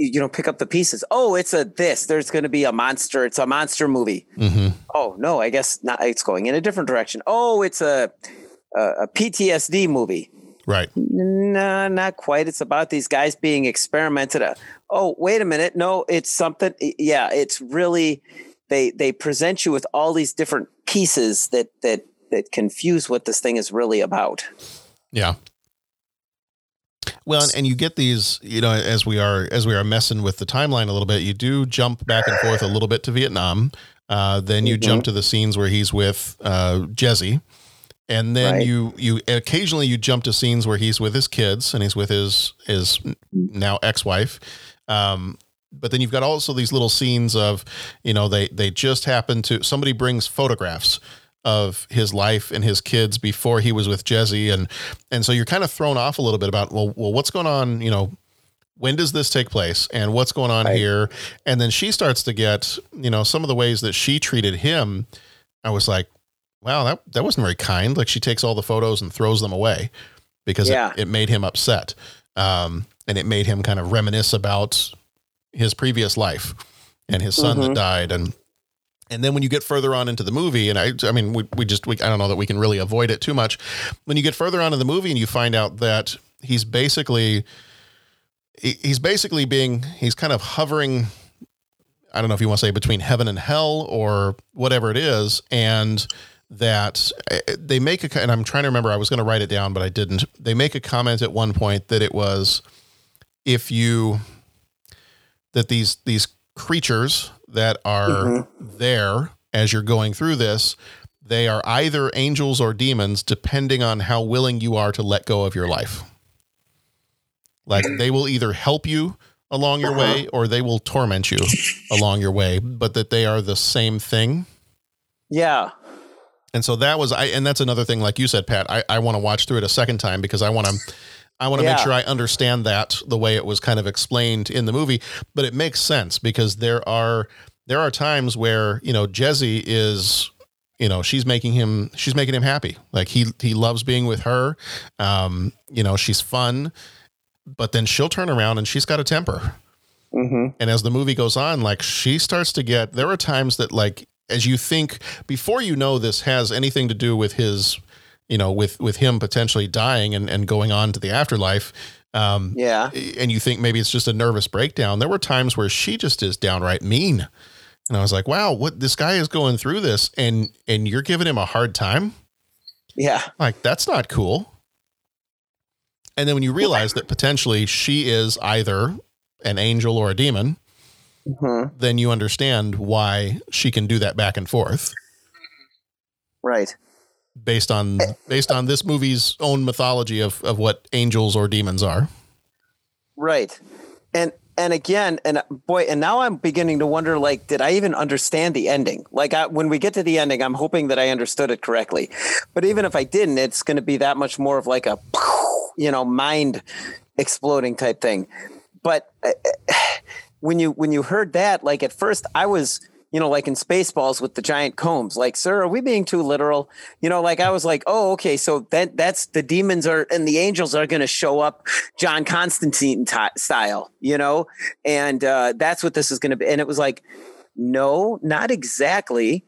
you know, pick up the pieces. Oh, it's a this. There's going to be a monster. It's a monster movie. mm-hmm. Oh no, I guess not. It's going in a different direction. Oh, it's a a, a PTSD movie. Right. No, not quite. It's about these guys being experimented. on. Oh, wait a minute. No, it's something. Yeah, it's really they they present you with all these different pieces that that that confuse what this thing is really about. Yeah. Well, and, and you get these, you know, as we are as we are messing with the timeline a little bit, you do jump back and forth a little bit to Vietnam. Uh, then you Mhm. jump to the scenes where he's with uh, Jezzie, and then Right. you you occasionally you jump to scenes where he's with his kids and he's with his his now ex wife. Um, but then you've got also these little scenes of, you know, they they just happen to somebody brings photographs of his life and his kids before he was with Jezzie. And and so you're kind of thrown off a little bit about well well what's going on you know when does this take place and what's going on here? And then she starts to get you know some of the ways that she treated him. I was like wow that that wasn't very kind. Like she takes all the photos and throws them away because Yeah. it, it made him upset. Um and it made him kind of reminisce about his previous life and his son that Mhm. died. And and then when you get further on into the movie, and I, I mean, we, we just, we, I don't know that we can really avoid it too much. When you get further on in the movie and you find out that he's basically, he- he's basically being, he's kind of hovering, I don't know if you want to say between heaven and hell or whatever it is. And that eh, they make a, and I'm trying to remember, I was going to write it down, but I didn't. They make a comment at one point that it was, if you, that these, these creatures that are Mhm. there as you're going through this, they are either angels or demons, depending on how willing you are to let go of your life. Like they will either help you along your way or they will torment you along your way, but that they are the same thing. Yeah. And so that was I and that's another thing like you said Pat, I I want to watch through it a second time because I want to I want to make sure I understand that the way it was kind of explained in the movie, but it makes sense because there are there are times where, you know, Jezzie is you know, she's making him she's making him happy. Like he he loves being with her. Um, you know, she's fun, but then she'll turn around and she's got a temper. Mm-hmm. And as the movie goes on, like she starts to get, there are times that like, as you think before you know this has anything to do with his, you know, with, with him potentially dying and, and going on to the afterlife. Um, Yeah. and you think maybe it's just a nervous breakdown. There were times where she just is downright mean. And I was like, wow, what this guy is going through this and, and you're giving him a hard time. Yeah. Like that's not cool. And then when you realize that potentially she is either an angel or a demon, Mm-hmm. then you understand why she can do that back and forth Right. Based on based on this movie's own mythology of of what angels or demons are. Right. And and again, and boy, and now I'm beginning to wonder like, did I even understand the ending? Like I, when we get to the ending, I'm hoping that I understood it correctly. But even if I didn't, it's going to be that much more of like a, you know, mind exploding type thing. But uh, when you when you heard that, like at first I was, you know, like in Spaceballs with the giant combs, like, sir, are we being too literal? You know, like I was like, oh, okay, so that that's the demons are and the angels are going to show up John Constantine ti style, you know, and uh, that's what this is going to be. And it was like, no, not exactly.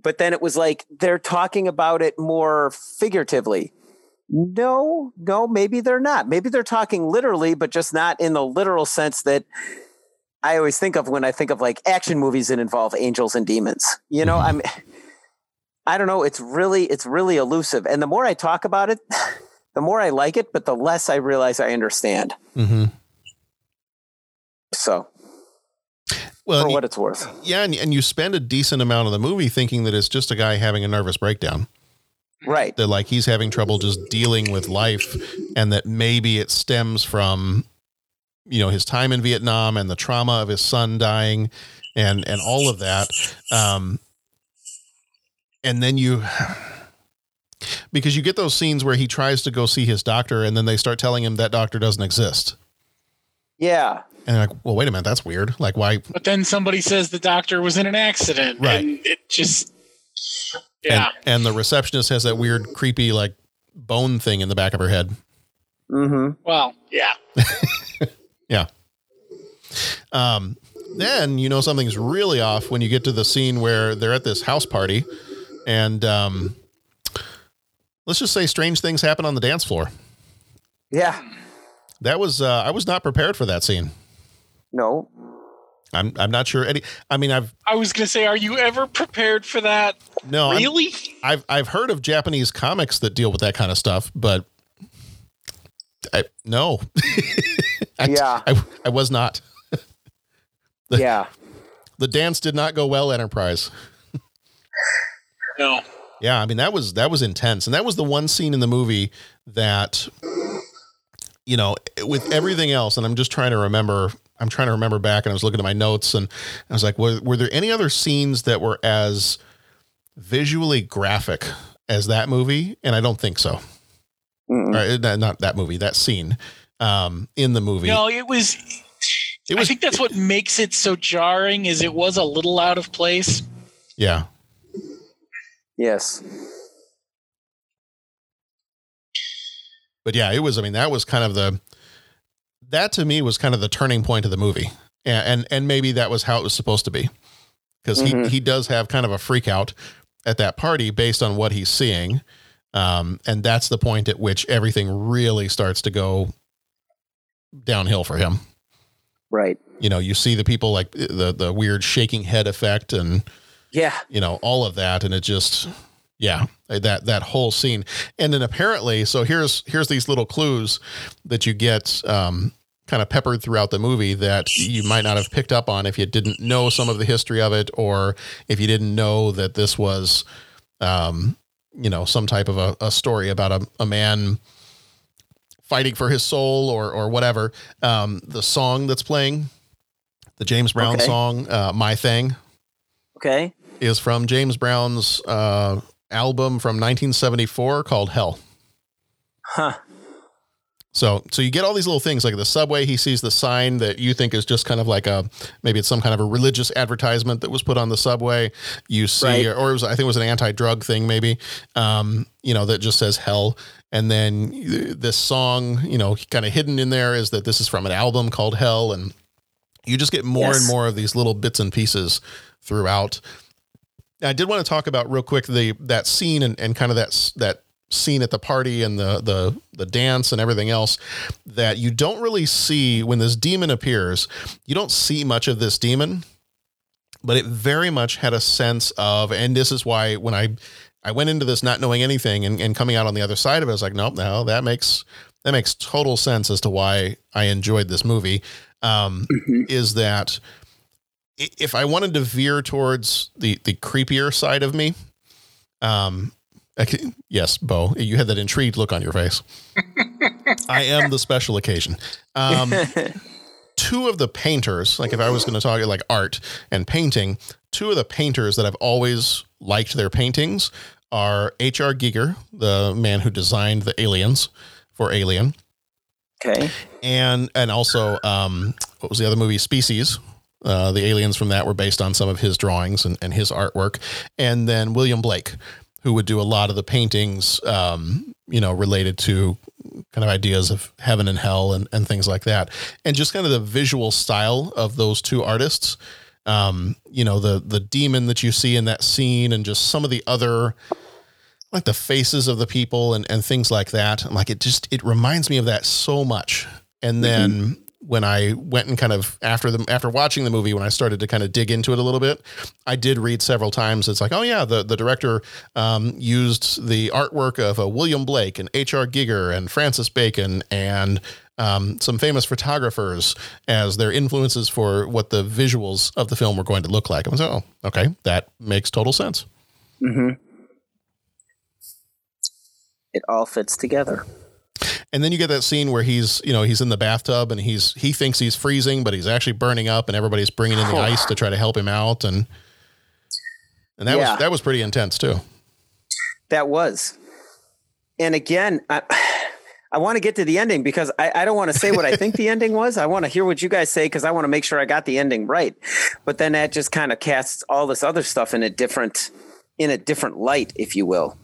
But then it was like they're talking about it more figuratively. No, no, maybe they're not. Maybe they're talking literally, but just not in the literal sense that I always think of when I think of like action movies that involve angels and demons. You know, I'm I don't know, it's really it's really elusive. And the more I talk about it, the more I like it, but the less I realize I understand. Mm-hmm. So Well, for what it's worth. Yeah, and, and you spend a decent amount of the movie thinking that it's just a guy having a nervous breakdown. Right. That like he's having trouble just dealing with life and that maybe it stems from you know his time in Vietnam and the trauma of his son dying and and all of that. Um and then you because you get those scenes where he tries to go see his doctor and then they start telling him that doctor doesn't exist. Yeah. And like, well, wait a minute, that's weird. Like, why? But then somebody says the doctor was in an accident. Right. And it just, yeah. And, and the receptionist has that weird, creepy, like bone thing in the back of her head. Mm-hmm. Well, yeah. Yeah. Um, then you know something's really off when you get to the scene where they're at this house party, and um, let's just say strange things happen on the dance floor. Yeah. That was uh, I was not prepared for that scene. No. I'm I'm not sure any. I mean, I've I was gonna say, are you ever prepared for that? no I'm- Really? I've I've heard of Japanese comics that deal with that kind of stuff, but I no. I, Yeah. I, I was not. The- yeah. The dance did not go well, Enterprise. No. Yeah, I mean that was that was intense, and that was the one scene in the movie that, you know, with everything else, and I'm just trying to remember. I'm trying to remember back, and I was looking at my notes, and I was like, were, were there any other scenes that were as visually graphic as that movie? And I don't think so. Or, uh, not that movie, that scene um, in the movie. No, it was. It I think that's what makes it so jarring. Is it was a little out of place. Yeah. Yes. but yeah, it was. I mean, that was kind of the that to me was kind of the turning point of the movie, and and, and maybe that was how it was supposed to be, because Mhm. he he does have kind of a freak out at that party based on what he's seeing, um, and that's the point at which everything really starts to go downhill for him. Right. You know, you see the people like the the weird shaking head effect and Yeah. you know all of that and it just yeah that that whole scene and then apparently so here's here's these little clues that you get um kind of peppered throughout the movie that you might not have picked up on if you didn't know some of the history of it or if you didn't know that this was um you know some type of a, a story about a, a man fighting for his soul or or whatever um the song that's playing the james brown Okay. song uh my thing Okay. is from James Brown's uh, album from 1974 called Hell. Huh. So, so you get all these little things like the subway. He sees the sign that you think is just kind of like a maybe it's some kind of a religious advertisement that was put on the subway. You see, Right. or it was I think it was an anti-drug thing maybe. Um, you know that just says hell, and then this song, you know, kind of hidden in there is that this is from an album called Hell, and you just get more and more of these little bits and pieces throughout. I did want to talk about real quick the that scene and, and kind of that that scene at the party and the the the dance and everything else that you don't really see when this demon appears. You don't see much of this demon, but it very much had a sense of, and this is why when I I went into this not knowing anything and, and coming out on the other side of it, I was like, nope, no, that makes that makes total sense as to why I enjoyed this movie. Um, Is that if I wanted to veer towards the the creepier side of me, um, yes, Bo, you had that intrigued look on your face. I am the special occasion. Um, two of the painters, like if I was going to talk like art and painting, two of the painters that I've always liked their paintings are H.R. Giger, the man who designed the aliens for Alien. Okay. And and also um what was the other movie Species? Uh, the aliens from that were based on some of his drawings and, and his artwork. And then William Blake, who would do a lot of the paintings, um, you know, related to kind of ideas of heaven and hell and, and things like that. And just kind of the visual style of those two artists. Um, you know, the the demon that you see in that scene and just some of the other like the faces of the people and, and things like that. I'm like, it just, it reminds me of that so much. And then when I went and kind of after the, after watching the movie, when I started to kind of dig into it a little bit, I did read several times. It's like, oh yeah, the, the director um, used the artwork of uh, William Blake and H.R. Giger and Francis Bacon and um, some famous photographers as their influences for what the visuals of the film were going to look like. I was, oh, okay, that makes total sense. Mm-hmm. It all fits together. And then you get that scene where he's, you know, he's in the bathtub and he's he thinks he's freezing, but he's actually burning up, and everybody's bringing in the oh. ice to try to help him out, and and that Yeah. was that was pretty intense too. That was. And again, I, I want to get to the ending because I, I don't want to say what I think the ending was. I want to hear what you guys say because I want to make sure I got the ending right. But then that just kind of casts all this other stuff in a different in a different light, if you will.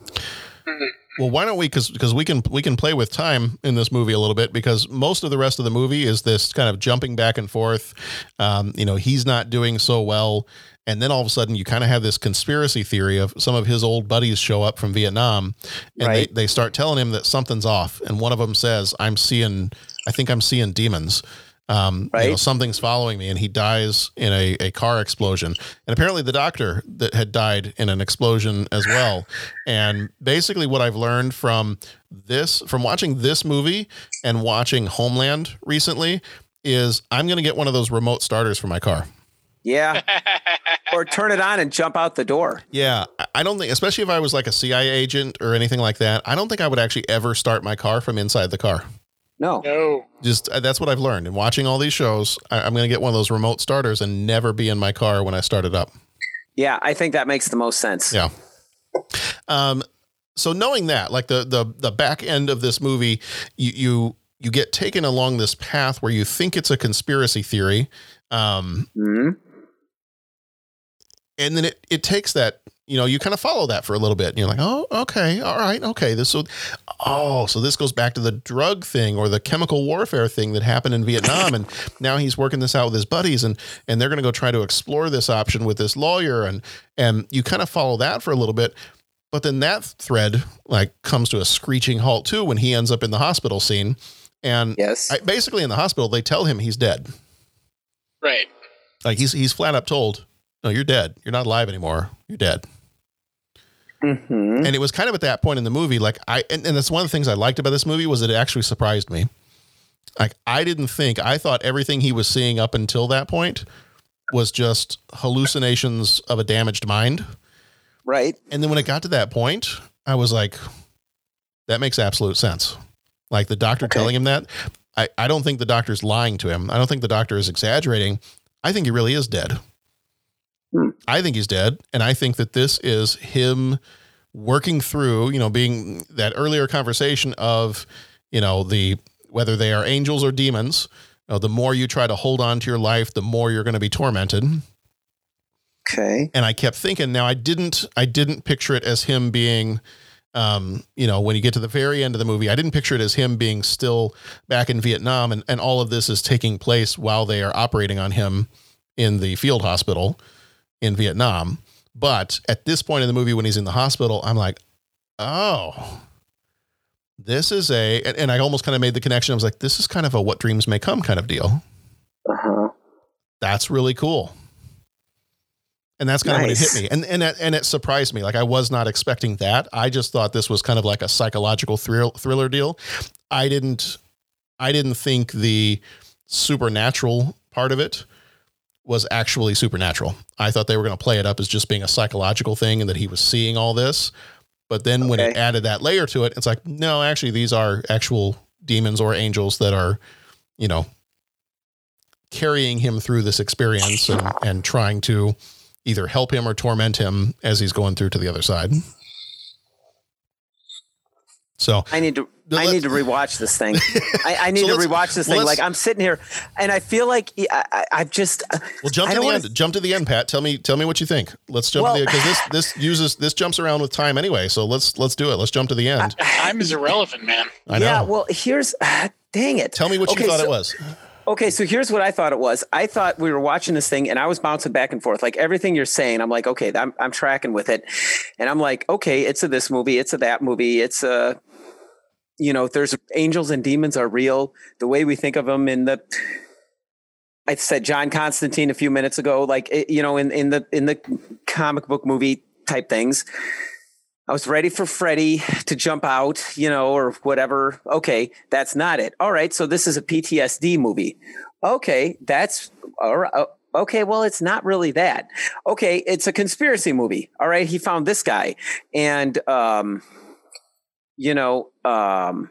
Mm-hmm. Well, why don't we? Because because we can we can play with time in this movie a little bit because most of the rest of the movie is this kind of jumping back and forth. Um, you know, he's not doing so well, and then all of a sudden you kind of have this conspiracy theory of some of his old buddies show up from Vietnam, and Right. they they start telling him that something's off, and one of them says, "I'm seeing, I think I'm seeing demons." Um, you know, something's following me, and he dies in a, a car explosion. And apparently, the doctor that had died in an explosion as well. And basically, what I've learned from this, from watching this movie and watching Homeland recently, is I'm going to get one of those remote starters for my car. Yeah. or turn it on and jump out the door. Yeah, I- I don't think, especially if I was like a CIA agent or anything like that, I don't think I would actually ever start my car from inside the car. No. No. Just uh, that's what I've learned. And watching all these shows, I, I'm going to get one of those remote starters and never be in my car when I start it up. Yeah, I think that makes the most sense. Yeah. Um, so knowing that, like the the the back end of this movie, you you you get taken along this path where you think it's a conspiracy theory, um, and then it it takes that you know you kind of follow that for a little bit, and you're like, oh, okay, all right, okay, this so oh, so this goes back to the drug thing or the chemical warfare thing that happened in Vietnam, and now he's working this out with his buddies, and and they're going to go try to explore this option with this lawyer, and and you kind of follow that for a little bit. But then that thread like comes to a screeching halt too when he ends up in the hospital scene, and yes, I, basically in the hospital they tell him he's dead. Right. Like he's he's flat up told, "No, you're dead. You're not alive anymore. You're dead." Mm-hmm. And it was kind of at that point in the movie, like I, and, and that's one of the things I liked about this movie was that it actually surprised me. Like I didn't think, I thought everything he was seeing up until that point was just hallucinations of a damaged mind. Right. And then when it got to that point, I was like, that makes absolute sense. Like the doctor telling him that, I, I don't think the doctor's lying to him. I don't think the doctor is exaggerating. I think he really is dead. I think he's dead. And I think that this is him working through, you know, being that earlier conversation of, you know, the whether they are angels or demons. You know, the more you try to hold on to your life, the more you're going to be tormented. Okay. And I kept thinking, now I didn't I didn't picture it as him being um, you know, when you get to the very end of the movie, I didn't picture it as him being still back in Vietnam and, and all of this is taking place while they are operating on him in the field hospital in Vietnam. But at this point in the movie, when he's in the hospital, I'm like, oh, this is a, and, and I almost kind of made the connection. I was like, this is kind of a what dreams may come kind of deal. Uh-huh. That's really cool. And that's kind of when it hit me. And and it, and it surprised me. Like I was not expecting that. I just thought this was kind of like a psychological thrill, thriller deal. I didn't I didn't think the supernatural part of it was actually supernatural. I thought they were going to play it up as just being a psychological thing and that he was seeing all this. But then when it added that layer to it, it's like, no, actually, these are actual demons or angels that are, you know, carrying him through this experience and, and trying to either help him or torment him as he's going through to the other side. So I need to I need to rewatch this thing. I, I need So to rewatch this well, thing. Like I'm sitting here, and I feel like I, I, I've just. Uh, well, jump to the don't end. wanna- Jump to the end, Pat. Tell me, tell me what you think. Let's jump Well- to the end because this this uses this jumps around with time anyway. So let's let's do it. Let's jump to the end. I, time is irrelevant, man. I know. Yeah. Well, here's. dang it. Tell me what Okay, you thought so- it was. Okay, so here's what I thought it was. I thought we were watching this thing and I was bouncing back and forth. Like everything you're saying, I'm like, okay, I'm, I'm tracking with it. And I'm like, okay, it's a this movie, it's a that movie, it's a, you know, there's angels and demons are real. The way we think of them in the, I said John Constantine a few minutes ago, like, you know, in, in the, in the comic book movie type things. I was ready for Freddy to jump out, you know, or whatever. Okay, that's not it. All right, so this is a PTSD movie. Okay, that's all right. oh, Okay, well, it's not really that. Okay, it's a conspiracy movie. All right, he found this guy, and um, you know, um,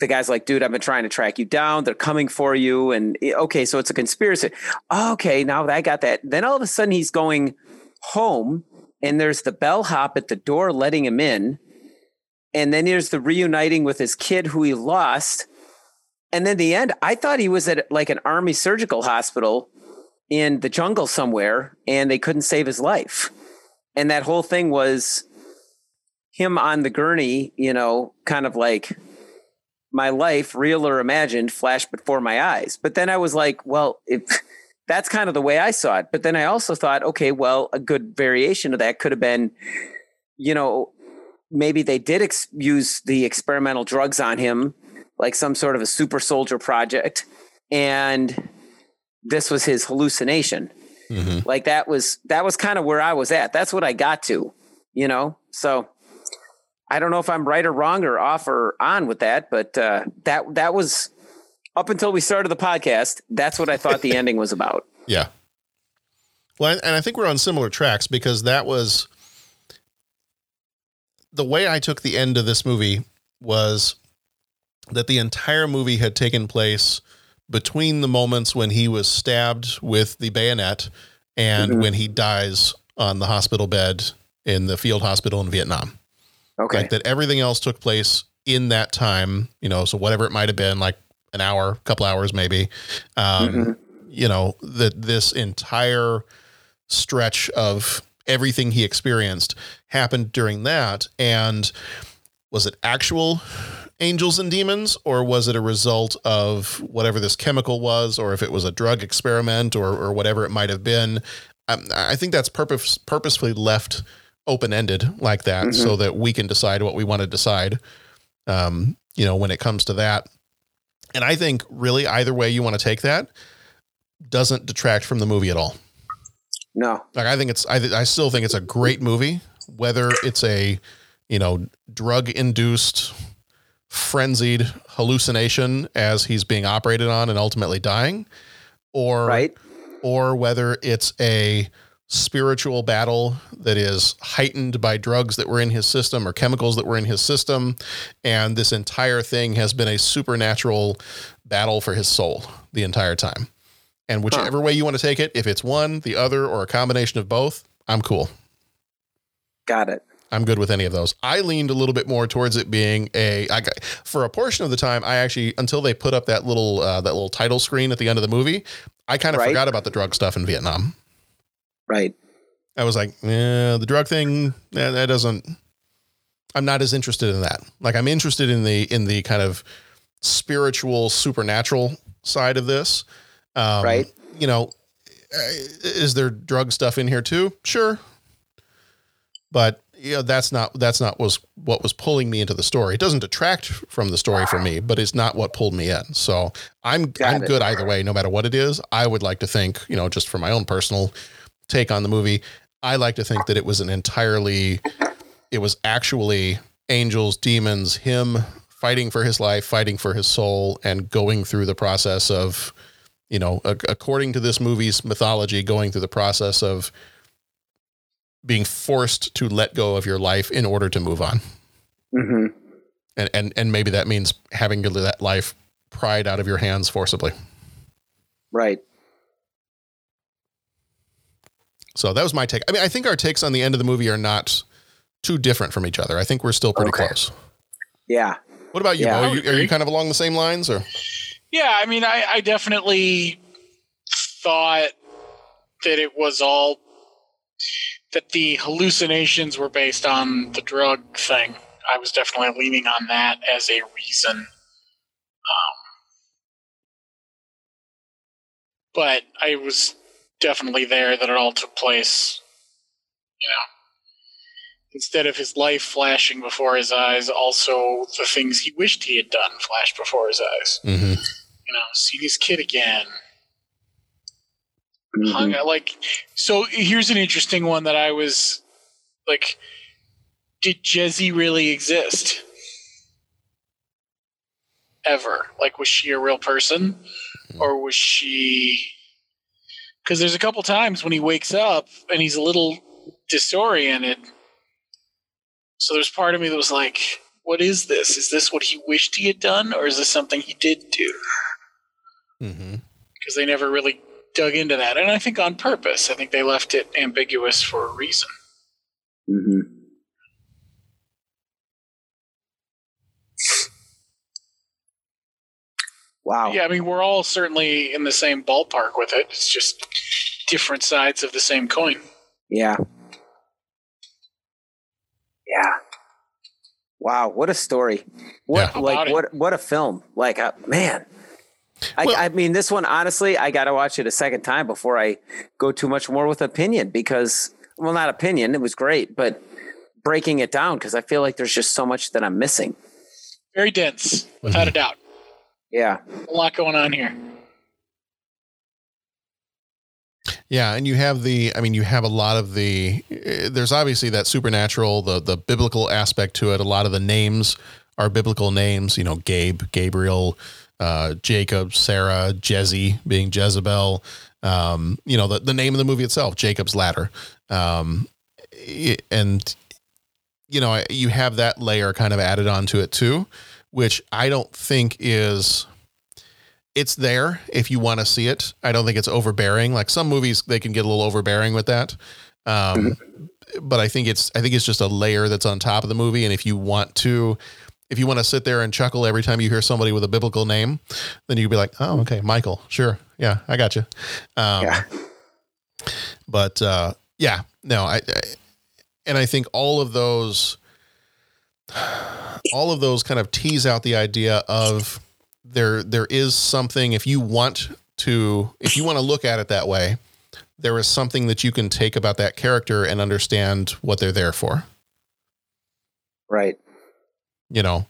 the guy's like, dude, I've been trying to track you down. They're coming for you. And eh, okay, so it's a conspiracy. Okay, now that I got that. Then all of a sudden he's going home and there's the bellhop at the door letting him in. And then there's the reuniting with his kid who he lost. And then the end, I thought he was at like an army surgical hospital in the jungle somewhere and they couldn't save his life. And that whole thing was him on the gurney, you know, kind of like my life, real or imagined, flashed before my eyes. But then I was like, well, if that's kind of the way I saw it. But then I also thought, okay, well, a good variation of that could have been, you know, maybe they did ex- use the experimental drugs on him, like some sort of a super soldier project, and this was his hallucination. Mm-hmm. Like that was that was kind of where I was at. That's what I got to, you know. So I don't know if I'm right or wrong or off or on with that, but uh, that that was up until we started the podcast. That's what I thought the ending was about. Yeah. Well, and I think we're on similar tracks because that was the way I took the end of this movie was that the entire movie had taken place between the moments when he was stabbed with the bayonet and Mhm. when he dies on the hospital bed in the field hospital in Vietnam. Okay. Like that everything else took place in that time, you know, so whatever it might have been, like an hour, couple hours maybe. Um, Mhm. you know, that this entire stretch of everything he experienced happened during that. And was it actual angels and demons, or was it a result of whatever this chemical was, or if it was a drug experiment, or or whatever it might have been? Um, I think that's purpose purposefully left open ended like that, so that we can decide what we want to decide. Um, you know, when it comes to that, and I think really either way you want to take that doesn't detract from the movie at all. No. Like I think it's I th- I still think it's a great movie whether it's a you know drug induced frenzied hallucination as he's being operated on and ultimately dying or right or whether it's a spiritual battle that is heightened by drugs that were in his system or chemicals that were in his system and this entire thing has been a supernatural battle for his soul the entire time and whichever way you want to take it if it's one the other or a combination of both i'm cool Got it. I'm good with any of those. I leaned a little bit more towards it being a I got, for a portion of the time. I actually until they put up that little uh, that little title screen at the end of the movie, I kind of Right. forgot about the drug stuff in Vietnam. Right. I was like, yeah, the drug thing that, that doesn't. I'm not as interested in that. Like I'm interested in the in the kind of spiritual supernatural side of this. Um, Right. You know, uh, is there drug stuff in here too? Sure. But you know, that's not that's not was what was pulling me into the story. It doesn't detract from the story for me, but it's not what pulled me in. So I'm I'm it. good either way, no matter what it is. I would like to think, you know, just for my own personal take on the movie, I like to think that it was an entirely it was actually angels, demons, him fighting for his life, fighting for his soul, and going through the process of, you know, ac- according to this movie's mythology, going through the process of being forced to let go of your life in order to move on. Mm-hmm. And and and maybe that means having your that life pried out of your hands forcibly. Right. So that was my take. I mean, I think our takes on the end of the movie are not too different from each other. I think we're still pretty Okay. close. Yeah. What about you, Yeah. Bo? Are you, are you kind of along the same lines or? Yeah, I mean, I, I definitely thought that it was all that the hallucinations were based on the drug thing. I was definitely leaning on that as a reason. Um, but I was definitely there that it all took place, you know. Instead of his life flashing before his eyes, also the things he wished he had done flashed before his eyes Mm-hmm. you know, seen his kid again. Mm-hmm. Hung out like so. Here's an interesting one that I was like, did Jezzie really exist? Ever? Like, was she a real person, or was she? Because there's a couple times when he wakes up and he's a little disoriented. So there's part of me that was like, "What is this? Is this what he wished he had done, or is this something he did do?" Mm-hmm. because they never really dug into that. And I think on purpose. I think they left it ambiguous for a reason. Mm-hmm. Wow. Yeah, I mean, we're all certainly in the same ballpark with it. It's just different sides of the same coin. Yeah. Yeah. Wow, what a story! What Yeah. like About it. what what a film! Like uh, man, I, I mean, this one honestly, I got to watch it a second time before I go too much more with opinion because, well, not opinion. It was great, but breaking it down because I feel like there's just so much that I'm missing. Very dense, without a doubt. Yeah, A lot going on here. Yeah, and you have the I mean you have a lot of the there's obviously that supernatural, the the biblical aspect to it. A lot of the names are biblical names, you know, Gabe, Gabriel, uh, Jacob, Sarah, Jezzie being Jezebel. Um, you know, the, the name of the movie itself, Jacob's Ladder. Um, and you know, you have that layer kind of added onto it too, which I don't think is it's there if you want to see it. I don't think it's overbearing. Like some movies, they can get a little overbearing with that. Um, but I think it's I think it's just a layer that's on top of the movie. And if you want to, if you want to sit there and chuckle every time you hear somebody with a biblical name, then you'd be like, oh, okay, Michael, sure, yeah, I got you. Um, yeah, but uh, yeah, no, I, I and I think all of those, all of those kind of tease out the idea of there there is something if you want to if you want to look at it that way, there is something that you can take about that character and understand what they're there for. right. You know,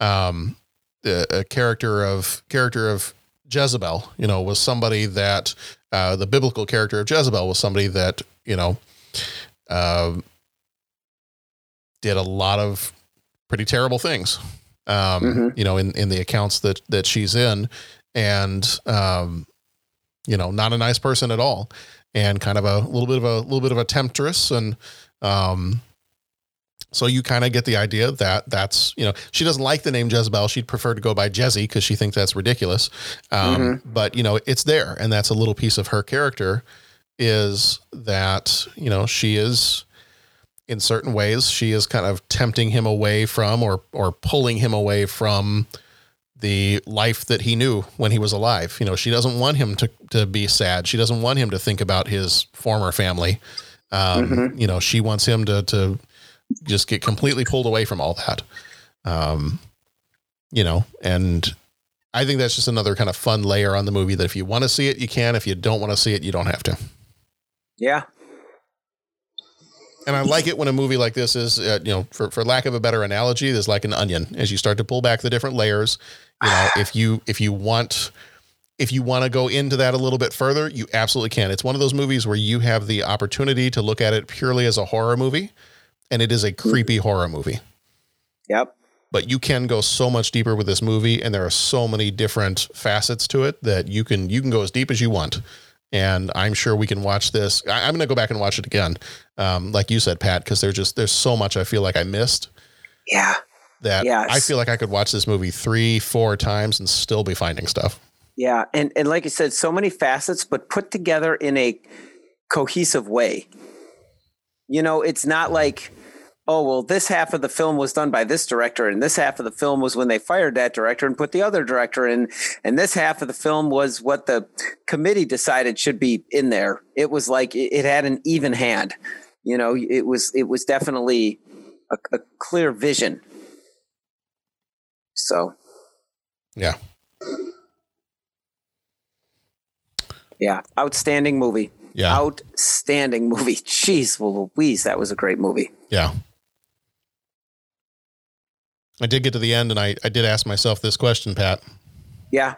um, a, a character of character of Jezebel, you know, was somebody that uh, the biblical character of Jezebel was somebody that you know um, did a lot of pretty terrible things. Um, Mhm. You know, in in the accounts that that she's in, and um, you know, not a nice person at all, and kind of a little bit of a little bit of a temptress, and um, so you kind of get the idea that that's you know she doesn't like the name Jezebel. She'd prefer to go by Jezzie because she thinks that's ridiculous. Um, But you know it's there, and that's a little piece of her character is that you know she is in certain ways she is kind of tempting him away from or or pulling him away from the life that he knew when he was alive. You know, she doesn't want him to to be sad. She doesn't want him to think about his former family. Um, Mhm. You know, she wants him to to just get completely pulled away from all that. Um, you know, and I think that's just another kind of fun layer on the movie that if you want to see it, you can. If you don't want to see it, you don't have to. Yeah, And I like it when a movie like this is, uh, you know, for, for lack of a better analogy, there's like an onion. As you start to pull back the different layers, you know, if you if you want if you want to go into that a little bit further, you absolutely can. It's one of those movies where you have the opportunity to look at it purely as a horror movie, and it is a creepy horror movie. Yep. But you can go so much deeper with this movie, and there are so many different facets to it that you can you can go as deep as you want. And I'm sure we can watch this. I, I'm going to go back and watch it again, um, like you said, Pat, because there's just there's so much I feel like I missed yeah, that Yes. I feel like I could watch this movie three, four times and still be finding stuff. yeah, and and like you said, so many facets, but put together in a cohesive way. You know, it's not like, oh well, this half of the film was done by this director, and this half of the film was when they fired that director and put the other director in, and this half of the film was what the committee decided should be in there. It was like it, had an even hand. You know, it was it was definitely a, a clear vision. So Yeah. Yeah, outstanding movie. Yeah. Outstanding movie. Jeez Louise, that was a great movie. Yeah. I did get to the end and I, I did ask myself this question, Pat. Yeah.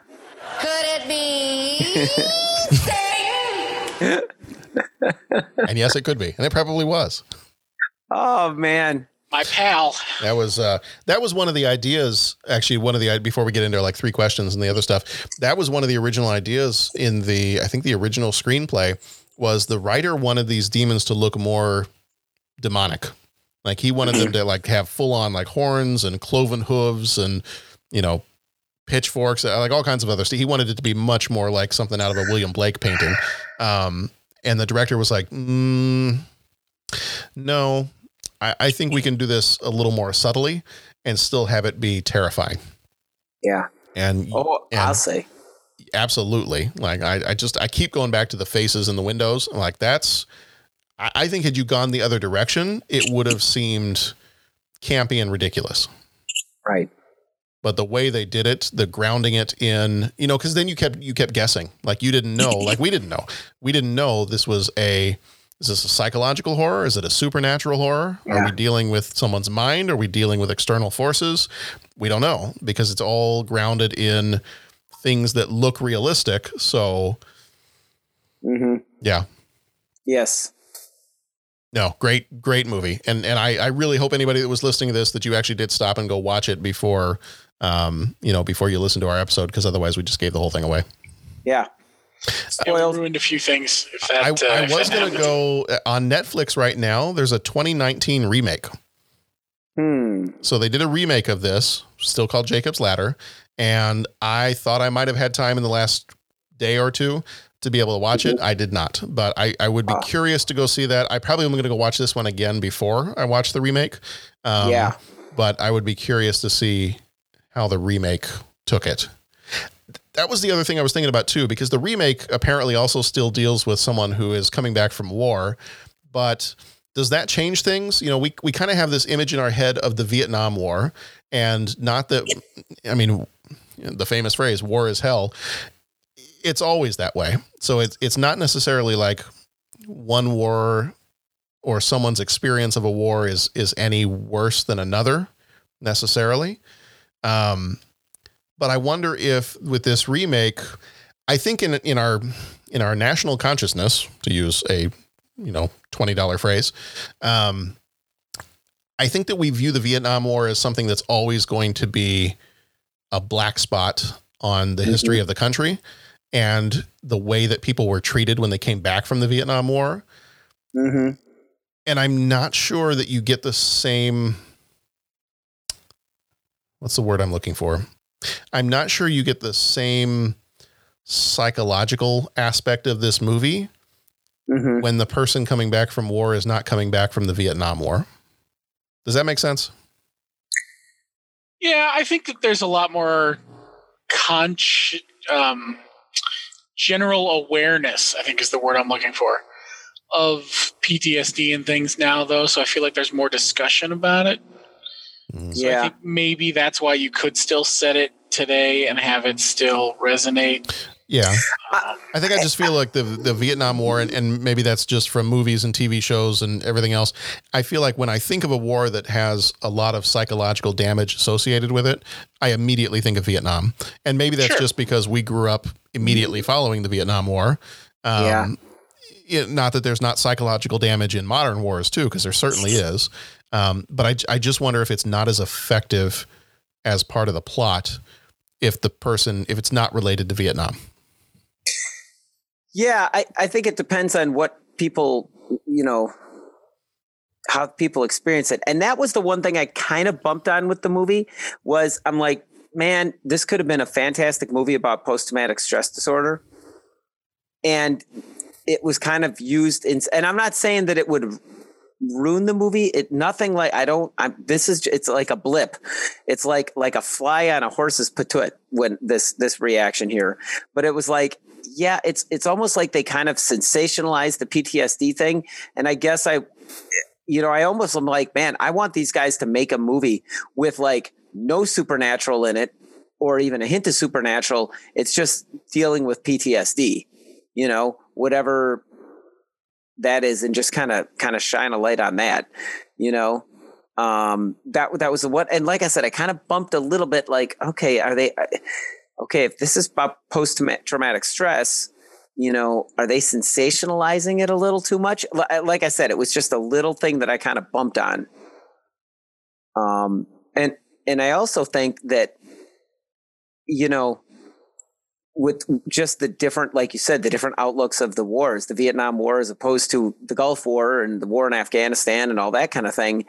Could it be? And yes, it could be. And it probably was. Oh man. My pal. That was uh that was one of the ideas actually one of the before we get into like three questions and the other stuff. That was one of the original ideas in the I think the original screenplay was the writer wanted these demons to look more demonic. Like he wanted them to like have full on like horns and cloven hooves and you know pitchforks uh, like all kinds of other stuff. He wanted it to be much more like something out of a William Blake painting. Um and the director was like, mm, no, I, I think we can do this a little more subtly and still have it be terrifying. Yeah. And Oh, and I'll say. absolutely. Like I, I just I keep going back to the faces in the windows. I'm like that's I, I think had you gone the other direction, it would have seemed campy and ridiculous. Right. But the way they did it, the grounding it in, you know, because then you kept you kept guessing, like you didn't know, like we didn't know, we didn't know this was a is this a psychological horror? Is it a supernatural horror? Yeah. Are we dealing with someone's mind? Are we dealing with external forces? We don't know because it's all grounded in things that look realistic. So, Mm-hmm. yeah, Yes. No, great, great movie. And and I, I really hope anybody that was listening to this that you actually did stop and go watch it before, um, you know, before you listen to our episode because otherwise we just gave the whole thing away. Yeah. Yeah, we ruined a few things. If that, I, uh, I if was going to go uh, on Netflix right now. There's a 2019 remake. Hmm. So they did a remake of this, still called Jacob's Ladder, and I thought I might have had time in the last day or two to be able to watch it. I did not, but I, I would be curious to go see that. I probably am going to go watch this one again before I watch the remake. Um, Yeah. but I would be curious to see how the remake took it. That was the other thing I was thinking about too, because the remake apparently also still deals with someone who is coming back from war, but does that change things? You know, we we kind of have this image in our head of the Vietnam War, and not that I mean, the famous phrase "war is hell." It's always that way. So it's it's not necessarily like one war or someone's experience of a war is is any worse than another necessarily. Um, but I wonder if with this remake, I think in in our in our national consciousness, to use a you know twenty dollar phrase, um, I think that we view the Vietnam War as something that's always going to be a black spot on the history of the country and the way that people were treated when they came back from the Vietnam War. Mm-hmm. And I'm not sure that you get the same. What's the word I'm looking for? I'm not sure you get the same psychological aspect of this movie Mm-hmm. when the person coming back from war is not coming back from the Vietnam War. Does that make sense? Yeah, I think that there's a lot more conch, um, general awareness. I think is the word I'm looking for of PTSD and things now, though. So I feel like there's more discussion about it. Mm-hmm. So I Yeah. think maybe that's why you could still set it today and have it still resonate. Yeah. I think I just feel like the the Vietnam War and, and maybe that's just from movies and TV shows and everything else. I feel like when I think of a war that has a lot of psychological damage associated with it, I immediately think of Vietnam. And maybe that's just because we grew up immediately following the Vietnam War. Um, Yeah. it- not that there's not psychological damage in modern wars too, because there certainly is. Um, but I, I just wonder if it's not as effective as part of the plot if the person if it's not related to Vietnam. Yeah, I, I think it depends on what people, you know, how people experience it. And that was the one thing I kind of bumped on with the movie was I'm like, man, this could have been a fantastic movie about post traumatic stress disorder. And it was kind of used in, and I'm not saying that it would ruin the movie. It nothing like I don't. I'm. This is it's like a blip. It's like like a fly on a horse's patoot when this this reaction here. But it was like yeah, it's it's almost like they kind of sensationalized the PTSD thing. And I guess I, you know, I almost am like, man, I want these guys to make a movie with like no supernatural in it or even a hint of supernatural. It's just dealing with PTSD, you know, whatever that is, and just kind of kind of shine a light on that, you know. Um, that that was what, and like I said, I kind of bumped a little bit. Like, okay, are they? Okay, if this is about post traumatic stress, you know, are they sensationalizing it a little too much? Like I said, it was just a little thing that I kind of bumped on. Um, and and I also think that, you know, with just the different, like you said, the different outlooks of the wars, the Vietnam War as opposed to the Gulf War and the war in Afghanistan and all that kind of thing,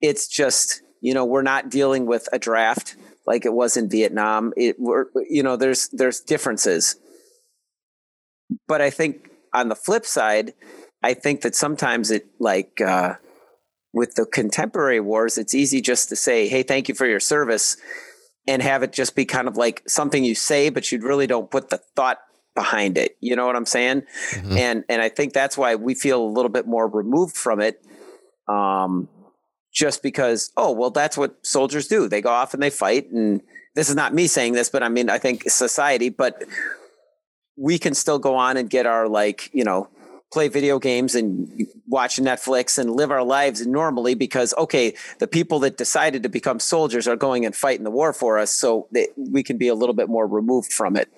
it's just you know we're not dealing with a draft like it was in Vietnam. It we're, you know there's there's differences, but I think on the flip side, I think that sometimes it like uh, with the contemporary wars, it's easy just to say, "Hey, thank you for your service." and have it just be kind of like something you say, but you really don't put the thought behind it. You know what I'm saying? And and I think that's why we feel a little bit more removed from it. Um, just because, oh, well, that's what soldiers do. They go off and they fight. And this is not me saying this, but I mean, I think society, but we can still go on and get our, like, you know, play video games and watch Netflix and live our lives normally because, okay, the people that decided to become soldiers are going and fighting the war for us. So that we can be a little bit more removed from it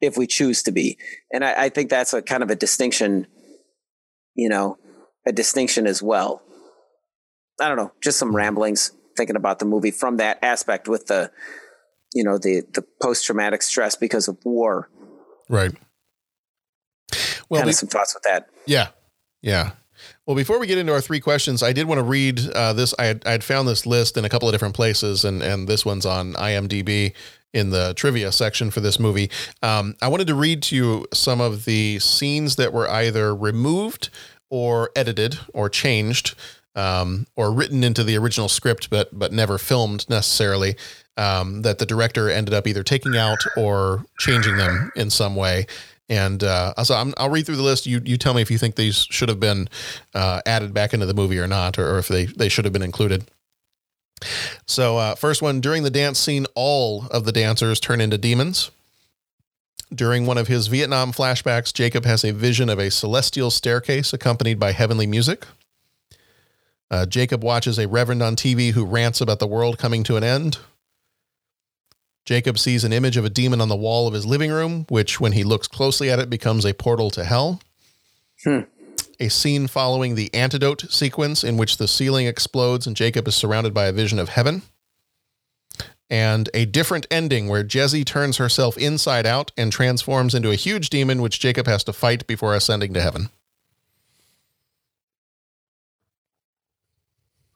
if we choose to be. And I, I think that's a kind of a distinction, you know, a distinction as well. I don't know, just some ramblings thinking about the movie from that aspect with the, you know, the the post traumatic stress because of war. Right. Well, kind we- some thoughts with that. Yeah. Yeah. Well, before we get into our three questions, I did want to read uh, this. I had, I had found this list in a couple of different places, and, and this one's on IMDb in the trivia section for this movie. Um, I wanted to read to you some of the scenes that were either removed or edited or changed um, or written into the original script, but but never filmed necessarily. Um, that the director ended up either taking out or changing them in some way. And uh, so I'm, I'll read through the list. You you tell me if you think these should have been uh, added back into the movie or not, or, or if they they should have been included. So uh, first one during the dance scene, all of the dancers turn into demons. During one of his Vietnam flashbacks, Jacob has a vision of a celestial staircase accompanied by heavenly music. Uh, Jacob watches a reverend on TV who rants about the world coming to an end. Jacob sees an image of a demon on the wall of his living room, which, when he looks closely at it, becomes a portal to hell. A scene following the antidote sequence, in which the ceiling explodes and Jacob is surrounded by a vision of heaven. And a different ending where Jezzie turns herself inside out and transforms into a huge demon, which Jacob has to fight before ascending to heaven.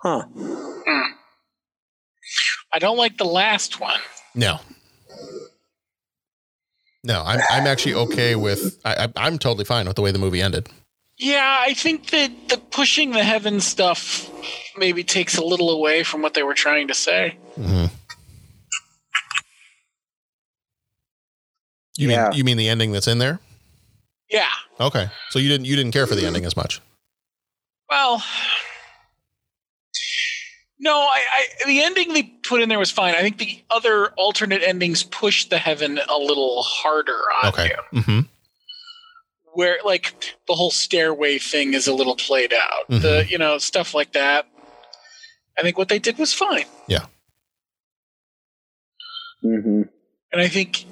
Huh. I don't like the last one. No. No, I'm I'm actually okay with I, I I'm totally fine with the way the movie ended. Yeah, I think that the pushing the heaven stuff maybe takes a little away from what they were trying to say. Mm-hmm. You mean you mean the ending that's in there? Yeah. Okay, so you didn't you didn't care for the ending as much. Well, no, I, I the ending they put in there was fine. I think the other alternate endings pushed the heaven a little harder on Okay. you. Mm-hmm. Where like the whole stairway thing is a little played out. Mm-hmm. The you know stuff like that. I think what they did was fine. Yeah. Mm-hmm. And I think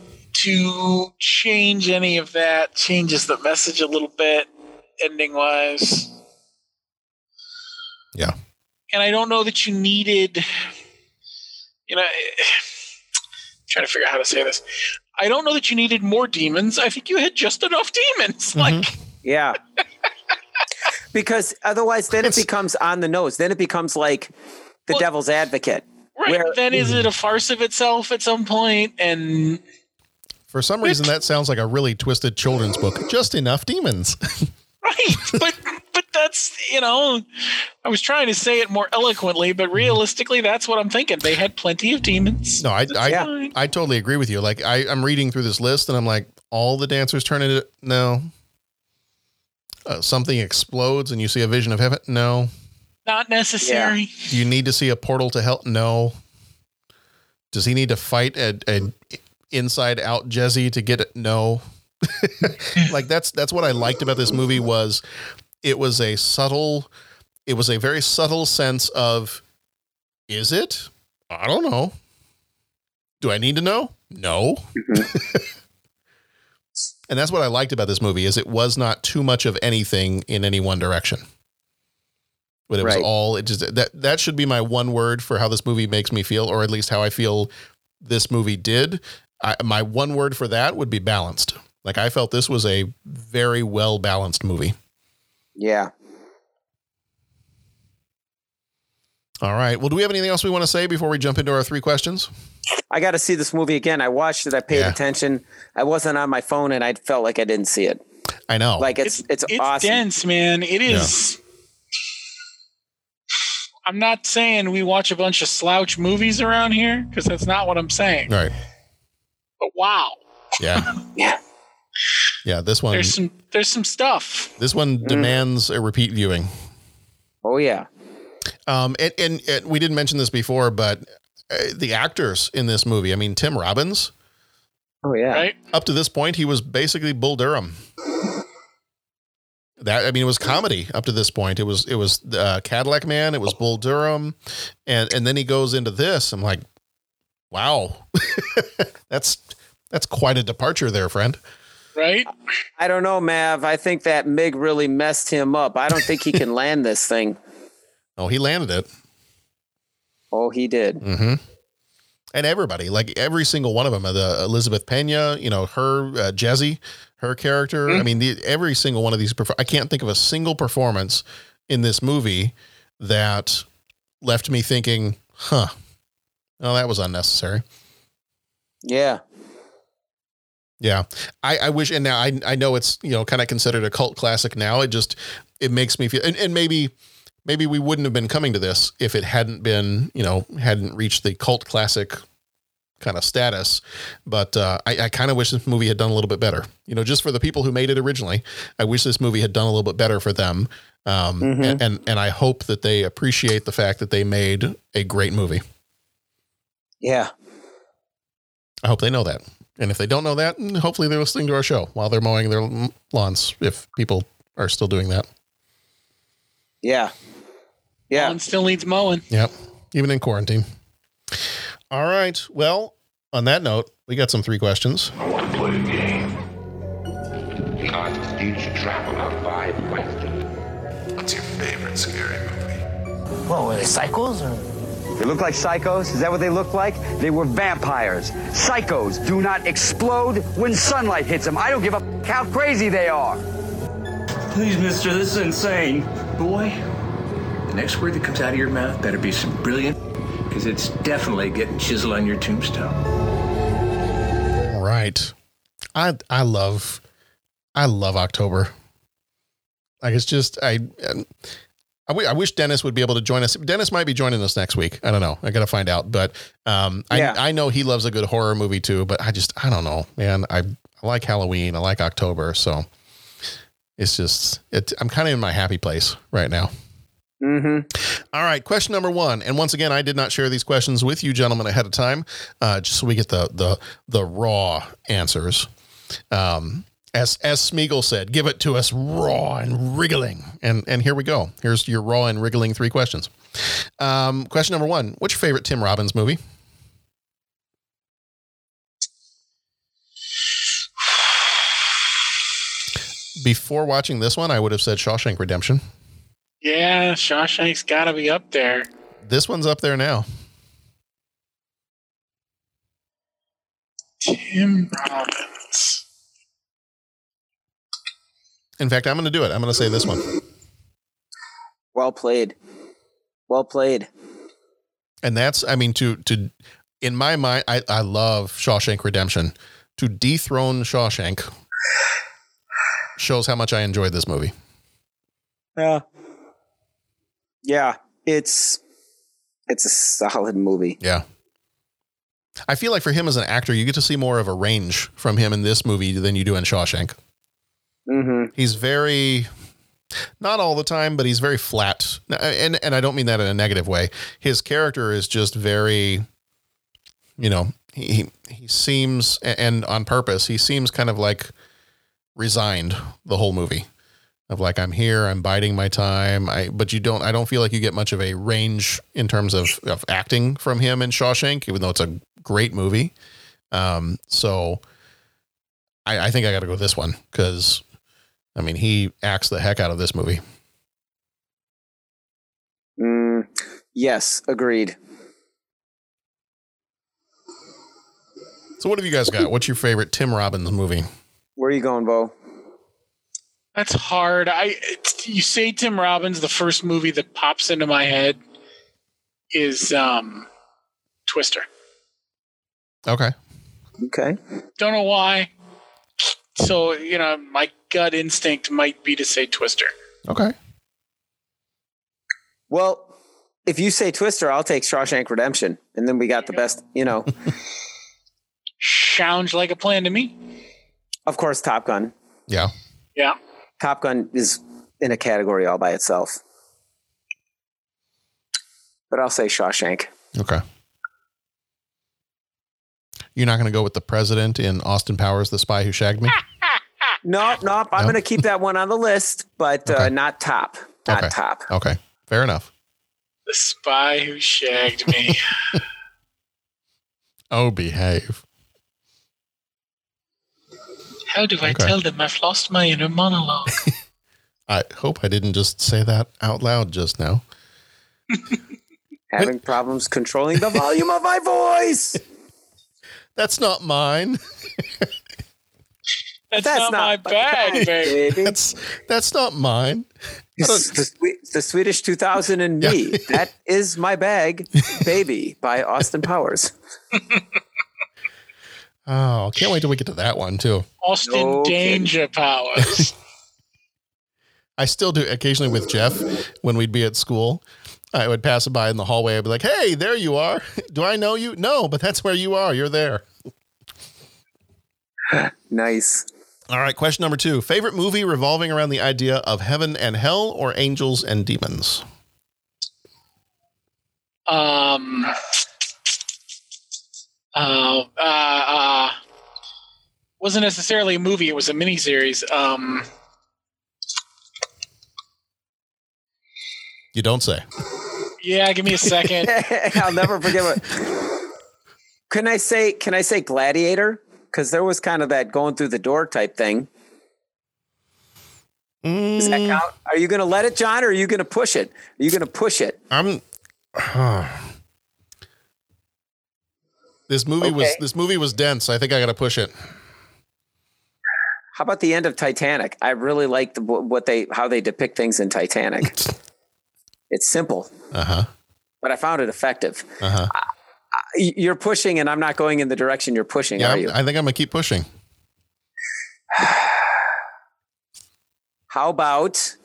to change any of that changes the message a little bit, ending wise. Yeah. And I don't know that you needed, you know, trying to figure out how to say this. I don't know that you needed more demons. I think you had just enough demons. Mm-hmm. Like, Yeah. because otherwise, then it becomes on the nose. Then it becomes like the devil's advocate. right? Where- then is mm-hmm. it a farce of itself at some point? And For some reason, that sounds like a really twisted children's book. Just enough demons. right, but but that's you know, I was trying to say it more eloquently, but realistically, that's what I'm thinking. They had plenty of demons. No, I I, fine. I totally agree with you. Like I, I'm reading through this list and I'm like, all the dancers turn into no. Uh, something explodes and you see a vision of heaven. No. Not necessary. Do you need to see a portal to hell? No. Does he need to fight a, a inside out Jezzie to get it? No. like that's that's what I liked about this movie was it was a subtle it was a very subtle sense of is it? I don't know. Do I need to know? No. Mm-hmm. and that's what I liked about this movie is it was not too much of anything in any one direction. But it was all it just that that should be my one word for how this movie makes me feel, or at least how I feel this movie did. I, my one word for that would be balanced. Like I felt this was a very well balanced movie. Yeah. All right. Well, do we have anything else we want to say before we jump into our three questions? I got to see this movie again. I watched it. I paid Yeah. attention. I wasn't on my phone, and I felt like I didn't see it. I know. Like it's it's, It's awesome. dense, man. It is. I'm not saying we watch a bunch of slouch movies around here because that's not what I'm saying. Right. But wow, Yeah. yeah. Yeah. This one. there's some there's some stuff. This one demands a repeat viewing. Oh yeah. Um, and, and, and we didn't mention this before, but uh, the actors in this movie, I mean, Tim Robbins, Oh yeah. Right? up to this point, he was basically Bull Durham. That I mean, it was comedy up to this point. It was it was uh, Cadillac Man. It was Bull Durham, and and then he goes into this. I'm like, wow, that's that's quite a departure there, friend. Right? I don't know, Mav. I think that Mig really messed him up. I don't think he can land this thing. Oh, he landed it. Oh, he did. Mm-hmm. And everybody, like every single one of them, uh, the Elizabeth Pena, you know, her uh, Jezzie, her character. I mean, the, every single one of these. Perfor- I can't think of a single performance in this movie that left me thinking, "Huh, oh, that was unnecessary." Yeah. Yeah, I, I wish, and now I I know it's you know kind of considered a cult classic now. It just it makes me feel, and, and maybe maybe we wouldn't have been coming to this if it hadn't been you know hadn't reached the cult classic kind of status. But uh, I, I kind of wish this movie had done a little bit better. You know, just for the people who made it originally, I wish this movie had done a little bit better for them. Um, Mhm. and, and and I hope that they appreciate the fact that they made a great movie. Yeah. I hope they know that. And if they don't know that, mm, hopefully they're listening to our show while they're mowing their lawns. If people are still doing that, Yeah. Yeah. One still needs mowing. yep, even in quarantine. All right. Well, on that note, we got some three questions. I want to play a game. The each travel out five questions. What's your favorite scary movie? Well, were they cycles or? They look like psychos? Is that what they look like? They were vampires. Psychos do not explode when sunlight hits them. I don't give a f- how crazy they are. Please, mister, this is insane. Boy, the next word that comes out of your mouth better be some brilliant, because it's definitely getting chiseled on your tombstone. All right. I I love I love October. Like it's just I I, w- I wish Dennis would be able to join us. Dennis might be joining us next week. I don't know. I got to find out. But um, Yeah. I I know he loves a good horror movie too. But I just I don't know, man. I I like Halloween. I like October. So it's just it. I'm kind of in my happy place right now. Mm-hmm. All right, question number one, and once again, I did not share these questions with you, gentlemen, ahead of time, uh, just so we get the the the raw answers. Um, as as Smeagol said, give it to us raw and wriggling, and and here we go. Here's your raw and wriggling three questions. Um, question number one: What's your favorite Tim Robbins movie? Before watching this one, I would have said Shawshank Redemption. Yeah, Shawshank's got to be up there. This one's up there now. Tim Robbins. In fact, I'm going to do it. I'm going to say this one. Well played. Well played. And that's, I mean, to, to, in my mind, I, I love Shawshank Redemption. To dethrone Shawshank shows how much I enjoyed this movie. Yeah. Yeah. It's it's a solid movie. Yeah. I feel like for him as an actor, you get to see more of a range from him in this movie than you do in Shawshank. Mm-hmm. He's very, not all the time, but he's very flat. And, and I don't mean that in a negative way. His character is just very, you know, he, he seems, and on purpose, he seems kind of like resigned the whole movie of like, I'm here, I'm biding my time. I, but you don't, I don't feel like you get much of a range in terms of, of acting from him in Shawshank, even though it's a great movie. Um, so I, I think I got to go with this one because I mean, he acts the heck out of this movie. Mm, yes, agreed. So, what have you guys got? What's your favorite Tim Robbins movie? Where are you going, Bo? That's hard. I you say Tim Robbins, the first movie that pops into my head is um Twister. Okay. Okay. Don't know why. So, you know, my gut instinct might be to say Twister. Okay. Well, if you say Twister, I'll take Shawshank Redemption, and then we got the best. You know, Sounds like a plan to me. of course, Top Gun. Yeah. Yeah. Top Gun is in a category all by itself. but I'll say Shawshank. Okay. You're not going to go with the president in Austin Powers, The Spy Who Shagged Me? Ah! No, nope. I'm No? going to keep that one on the list, but uh, not top. Not okay. top. Okay. Fair enough. The spy who shagged me. Oh, behave. How do I Okay. tell them I've lost my inner monologue? I hope I didn't just say that out loud just now. Having problems controlling the volume of my voice. That's not mine. That's, not, my bag, baby. That's that's not mine. I It's don't- the, the Swedish 2000 and me. That is my bag, baby, by Austin Powers. Oh, can't wait till we get to that one too. Austin No kidding. Danger Powers. I still do occasionally with Jeff when we'd be at school. I would pass him by in the hallway. I'd be like, "Hey, there you are. Do I know you? No, but that's where you are. You're there." Nice. All right, question number two: Favorite movie revolving around the idea of heaven and hell, or angels and demons? Um. Uh, uh, uh, wasn't necessarily a movie. It was a miniseries. Um, You don't say. yeah, give me a second. I'll never forget what. Can I say? Can I say Gladiator? Because there was kind of that going through the door type thing. Does that count? Are you going to let it, John, or are you going to push it? Are you going to push it? I'm. this movie was this movie was dense. I think I got to push it. How about the end of Titanic? I really liked the, what they how they depict things in Titanic. it's simple, Uh huh. but I found it effective. Uh huh. Y- You're pushing, and I'm not going in the direction you're pushing. Yeah, are you? I think I'm gonna keep pushing. How about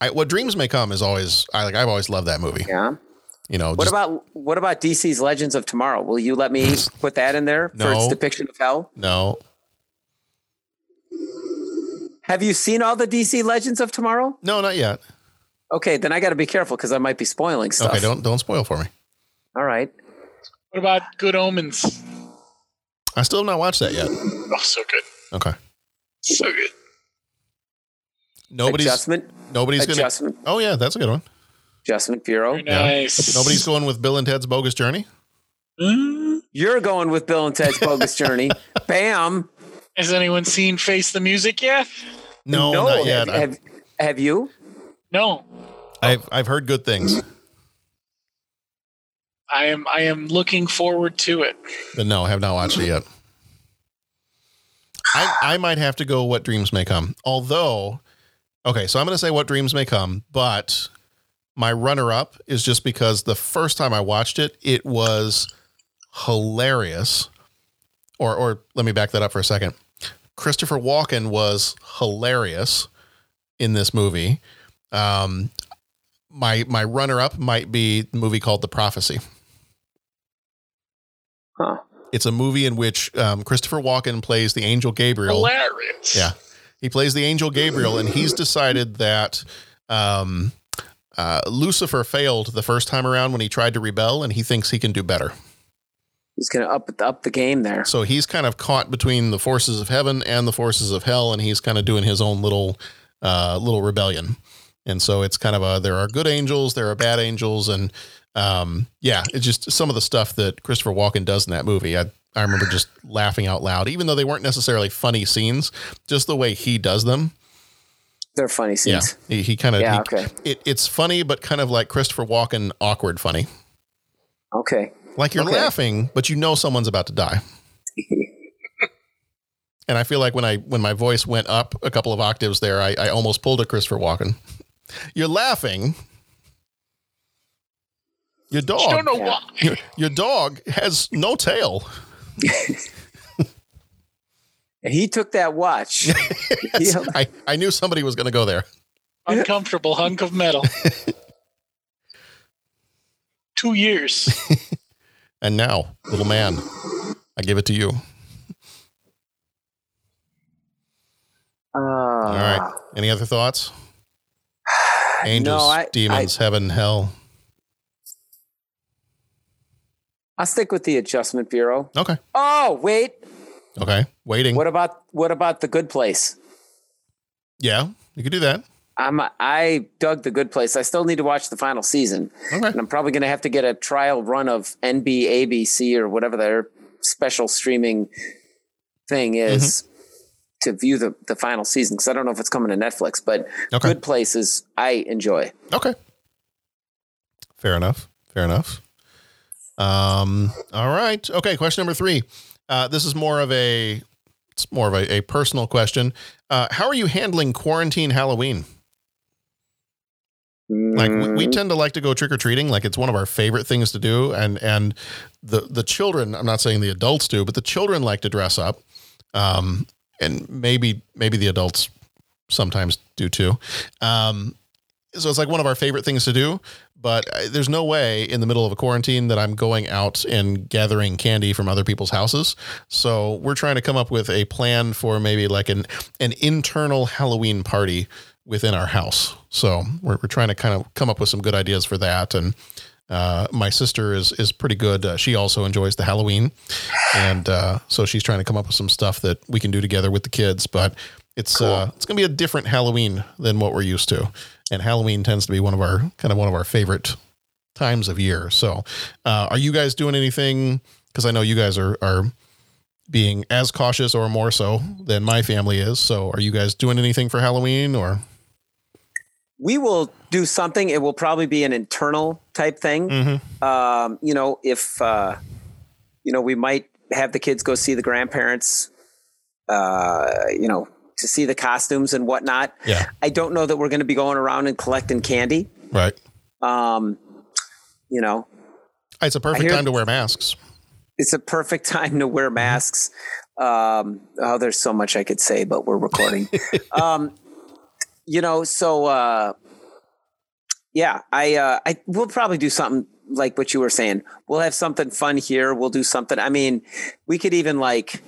I, what dreams may come is always I like. I've always loved that movie. yeah? You know. What just- about what about DC's Legends of Tomorrow? Will you let me put that in there for its depiction of hell? no? Have you seen all the DC Legends of Tomorrow? No, not yet. Okay, then I got to be careful because I might be spoiling stuff. Okay, don't don't spoil for me. All right. What about Good Omens? I still have not watched that yet. Oh, so good. Okay. So good. Nobody's Adjustment. nobody's gonna. Adjustment. Oh yeah, that's a good one. Adjustment Bureau. Very nice. Nobody's going with Bill and Ted's Bogus Journey. Hmm? You're going with Bill and Ted's Bogus Journey. Bam. Has anyone seen Face the Music yet? No, not yet. Have, have, have you? No. I've I've heard good things, I am. I am looking forward to it. but no, I have not watched it yet. I I might have to go. What dreams may come. Although, okay, so I'm going to say what dreams may come, but my runner up is just because the first time I watched it, it was hilarious. Or or let me back that up for a second. Christopher Walken was hilarious in this movie. Um, my my runner up might be the movie called The Prophecy. Huh. It's a movie in which um, Christopher Walken plays the angel Gabriel. Hilarious. Yeah. He plays the angel Gabriel, and he's decided that um, uh, Lucifer failed the first time around when he tried to rebel, and he thinks he can do better. He's going to up up the game there. So he's kind of caught between the forces of heaven and the forces of hell, and he's kind of doing his own little uh, little rebellion. And so it's kind of a there are good angels, there are bad angels, and um, yeah, it's just some of the stuff that Christopher Walken does in that movie. I I remember just laughing out loud, even though they weren't necessarily funny scenes, just the way he does them. They're funny Yeah, scenes. he, he kind of Yeah, he- okay. It, it's funny, but kind of like Christopher Walken, awkward funny. Okay. Like you're Okay. laughing, but you know someone's about to die. and I feel like when I when my voice went up a couple of octaves there, I, I almost pulled a Christopher Walken. You're laughing. Your dog. don't know why. Your, your dog has no tail. And he took that watch. Yes, Yeah. I, I knew somebody was going to go there. Uncomfortable hunk of metal. Two years. And now, little man, I give it to you. Uh, All right. Any other thoughts? Angels, I- demons, heaven, hell. I'll stick with the Adjustment Bureau. Okay. Oh wait, Okay. Waiting. what about what about the Good Place? Yeah, you could do that. I'm I dug the Good Place. I still need to watch the final season, Okay. and I'm probably going to have to get a trial run of NBABC or whatever their special streaming thing mm-hmm. is to view the the final season because I don't know if it's coming to Netflix. But Okay. Good Places I enjoy. Okay. Fair enough. Fair enough. Um, all right. Okay. Question number three. Uh, this is more of a, it's more of a, a personal question. Uh, how are you handling quarantine Halloween? Like we, we tend to like to go trick or treating. Like it's one of our favorite things to do. And, and the, the children, I'm not saying the adults do, but the children like to dress up. Um, and maybe, maybe the adults sometimes do too. Um, so it's like one of our favorite things to do but there's no way in the middle of a quarantine that i'm going out and gathering candy from other people's houses. So we're trying to come up with a plan for maybe like an an internal halloween party within our house. So we're, we're trying to kind of come up with some good ideas for that. And uh, my sister is is pretty good. Uh, she also enjoys the Halloween, and uh, so she's trying to come up with some stuff that we can do together with the kids. But it's uh, it's gonna be a different Halloween than what we're used to, and Halloween tends to be one of our kind of one of our favorite times of year. So, uh, are you guys doing anything? Because I know you guys are are being as cautious or more so than my family is. So, are you guys doing anything for Halloween or? we will do something. It will probably be an internal type thing. Um, you know, if uh, you know, we might have the kids go see the grandparents. Uh, you know, to see the costumes and whatnot. Yeah. I don't know that we're going to be going around and collecting candy. Right. Um, you know, It's a perfect time to wear masks. it's a perfect time to wear masks. Um, oh, there's so much I could say, but we're recording. um, you know, so uh, yeah, I uh, I we'll probably do something like what you were saying. We'll have something fun here. We'll do something. I mean, we could even like,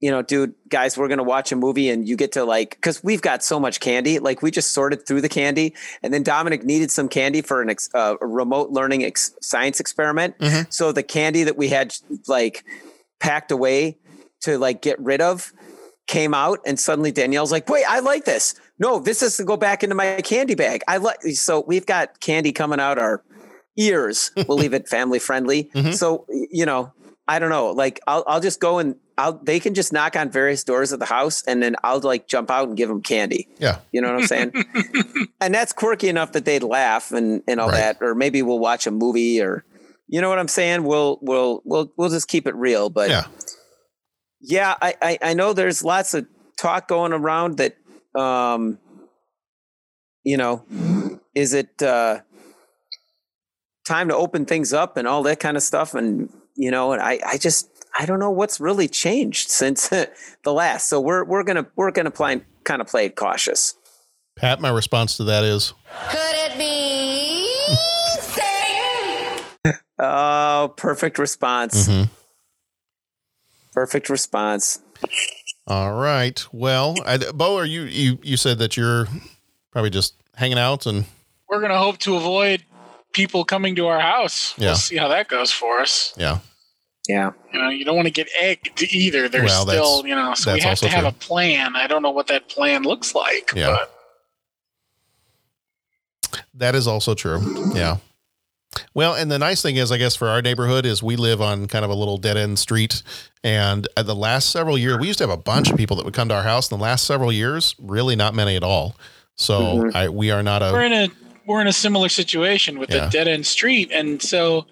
you know, dude, guys, we're gonna watch a movie and you get to like, because we've got so much candy. Like, we just sorted through the candy, and then Dominic needed some candy for an ex, uh, a remote learning ex- science experiment. So the candy that we had like packed away to like get rid of came out and suddenly Danielle's like, wait, I like this. No, this is to go back into my candy bag. I like so we've got candy coming out our ears. We'll leave it family friendly. So you know, I don't know. Like I'll I'll just go and I'll they can just knock on various doors of the house and then I'll like jump out and give them candy. Yeah. You know what I'm saying? and that's quirky enough that they'd laugh and and all that. Or maybe we'll watch a movie or you know what I'm saying? We'll we'll we'll we'll just keep it real. But Yeah. yeah, I, I, I know there's lots of talk going around that, um, you know, is it uh, time to open things up and all that kind of stuff? And, you know, and I, I just, I don't know what's really changed since the last. So we're, we're going to, we're going to play, kind of play it cautious. Pat, my response to that is Could it be Satan? Oh, perfect response. Mm-hmm. Perfect response. all right. Well, I, Bo, are you you you said that you're probably just hanging out and We're gonna hope to avoid people coming to our house. Yeah. We'll see how that goes for us. yeah. Yeah. You know, you don't want to get egged either. There's Well, still, you know, so we have to have true. a plan. I don't know what that plan looks like. Yeah. But That is also true. Yeah. Well, and the nice thing is, I guess, for our neighborhood is we live on kind of a little dead end street. And the last several years, we used to have a bunch of people that would come to our house. In the last several years, really not many at all. So Mhm. I, we are not a. we're a, in a we're in a similar situation with Yeah. the dead end street, and so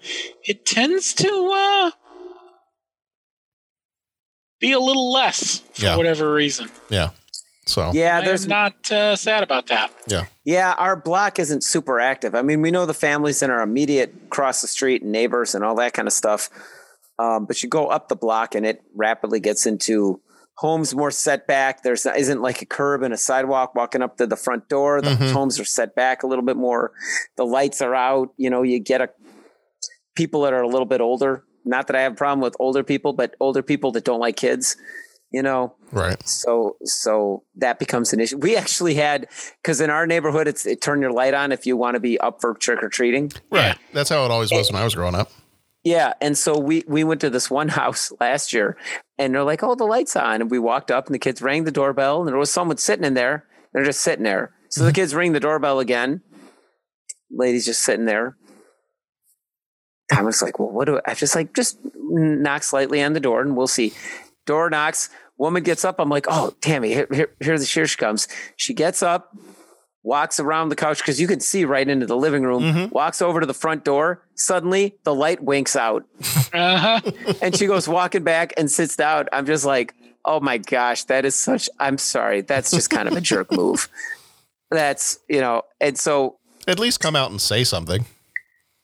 it tends to uh, be a little less for Yeah. whatever reason. yeah. So Yeah, I there's am not uh, sad about that. yeah. Yeah, our block isn't super active. I mean, we know the families in our immediate across the street and neighbors and all that kind of stuff. Um, but you go up the block and it rapidly gets into homes more set back. There's isn't like a curb and a sidewalk walking up to the front door. The Mhm. homes are set back a little bit more. The lights are out. You know, you get a people that are a little bit older. Not that I have a problem with older people, but older people that don't like kids. You know, Right. so so that becomes an issue. We actually had because in our neighborhood, it's it turn your light on if you want to be up for trick or treating. Right. That's how it always was when I was growing up. Yeah, and so we we went to this one house last year, and they're like, "Oh, the lights on," and we walked up, and the kids rang the doorbell, and there was someone sitting in there. They're just sitting there. So the mm-hmm. kids ring the doorbell again. Lady's just sitting there. Thomas like, "Well, what do I?" I just like just knock slightly on the door, and we'll see. Door knocks. Woman gets up. I'm like, "Oh, Tammy, here, here, here, here she comes." She gets up, walks around the couch because you can see right into the living room. Walks over to the front door. Suddenly, the light winks out, Uh-huh. and she goes walking back and sits down. I'm just like, oh my gosh, that is such. I'm sorry, that's just kind of a jerk move. That's you know, and so At least come out and say something.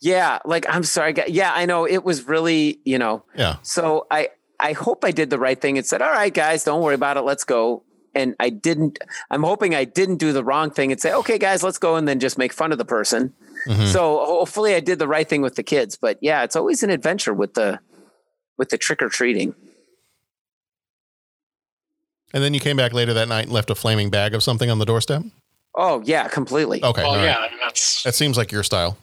Yeah, like I'm sorry, yeah, I know it was really you know. Yeah. So I I hope I did the right thing and said, all right, guys, don't worry about it, let's go. And I didn't. I'm hoping I didn't do the wrong thing and say, okay, guys, let's go, and then just make fun of the person. Mhm. So hopefully I did the right thing with the kids. But yeah, it's always an adventure with the with the trick or treating. And then you came back later that night and left a flaming bag of something on the doorstep. Oh yeah, completely. Okay. Well, all right. yeah, I mean, that's That seems like your style.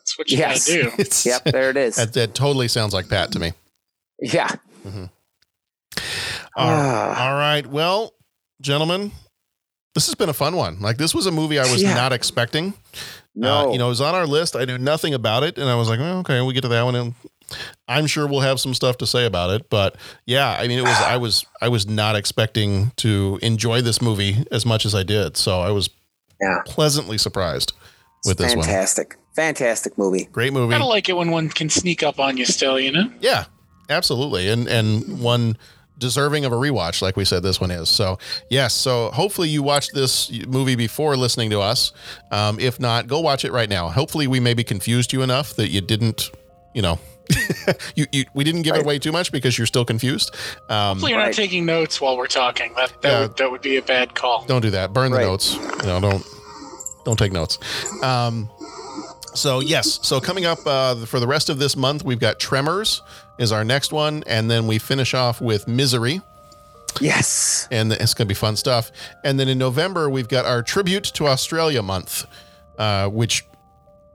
That's what you Yes. gotta do. Yep, there it is. That, that totally sounds like Pat to me. Yeah. All right. All right. Well, gentlemen, this has been a fun one. Like this was a movie I was Yeah. not expecting. No. Uh, you know, it was on our list. I knew nothing about it, and I was like, well, okay, we get to that one, and I'm sure we'll have some stuff to say about it. But yeah, I mean, it was I was I was not expecting to enjoy this movie as much as I did, so I was Yeah. pleasantly surprised with this one. Fantastic. Fantastic movie. Great movie. I don't like it when one can sneak up on you still, you know? Yeah, absolutely. And and one deserving of a rewatch, like we said, this one is. So yes. So hopefully you watched this movie before listening to us. Um, if not, go watch it right now. Hopefully we maybe confused you enough that you didn't, you know. you, you we didn't give it away too much because you're still confused. Um, Hopefully you're not taking notes while we're talking. That that, Yeah. would, that would be a bad call. don't do that. Burn the notes. You know, don't don't take notes. Um, so yes, so coming up uh, for the rest of this month, we've got Tremors is our next one, and then we finish off with Misery. Yes. and it's going to be fun stuff. And then in November, we've got our tribute to Australia month, uh, which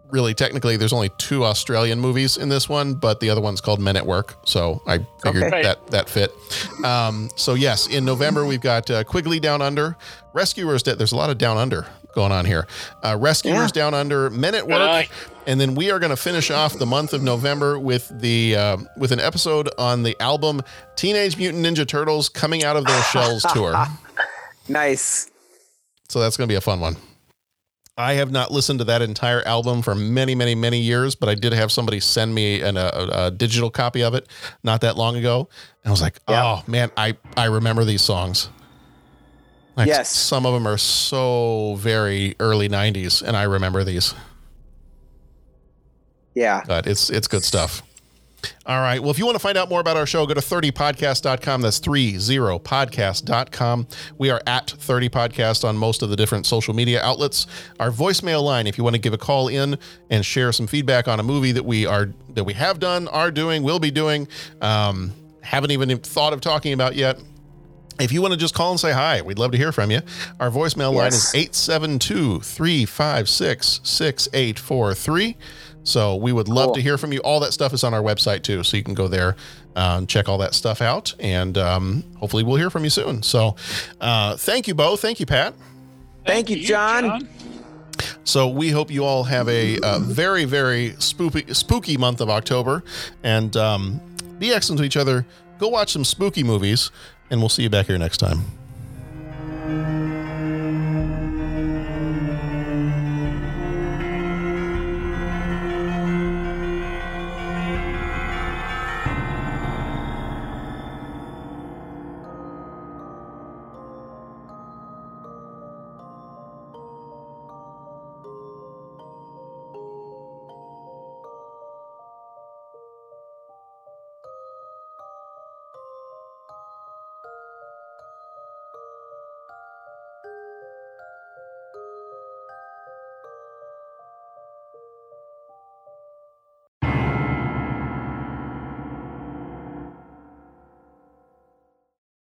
really technically there's only two Australian movies in this one, but the other one's called Men at Work, so I figured Okay. that that fit. Um, so yes, in November we've got uh, Quigley Down Under, Rescuers. Da- there's a lot of Down Under going on here. Uh, Rescuers Down Under, Men at Work, eye. and then we are going to finish off the month of November with the uh, with an episode on the album Teenage Mutant Ninja Turtles coming out of their shells tour. Nice. So that's going to be a fun one. I have not listened to that entire album for many, many, many years, but I did have somebody send me an, a, a digital copy of it not that long ago. And I was like, oh man, I, I remember these songs. Like, Yes. Some of them are so very early 90s, and I remember these. Yeah. But it's it's good stuff. All right. Well, if you want to find out more about our show, go to 30podcast.com. That's 30podcast.com. We are at 30podcast on most of the different social media outlets. Our voicemail line, if you want to give a call in and share some feedback on a movie that we are that we have done, are doing, will be doing, um, haven't even thought of talking about yet. If you want to just call and say hi, we'd love to hear from you. Our voicemail line is Yes. 872 356 6843. So we would love Cool. to hear from you. All that stuff is on our website too. So you can go there, um, check all that stuff out, and um, hopefully we'll hear from you soon. So uh, thank you, Bo. Thank you, Pat. Thank you, John. So we hope you all have a, uh very, very spooky, spooky month of October, and um, be excellent to each other. Go watch some spooky movies, and we'll see you back here next time.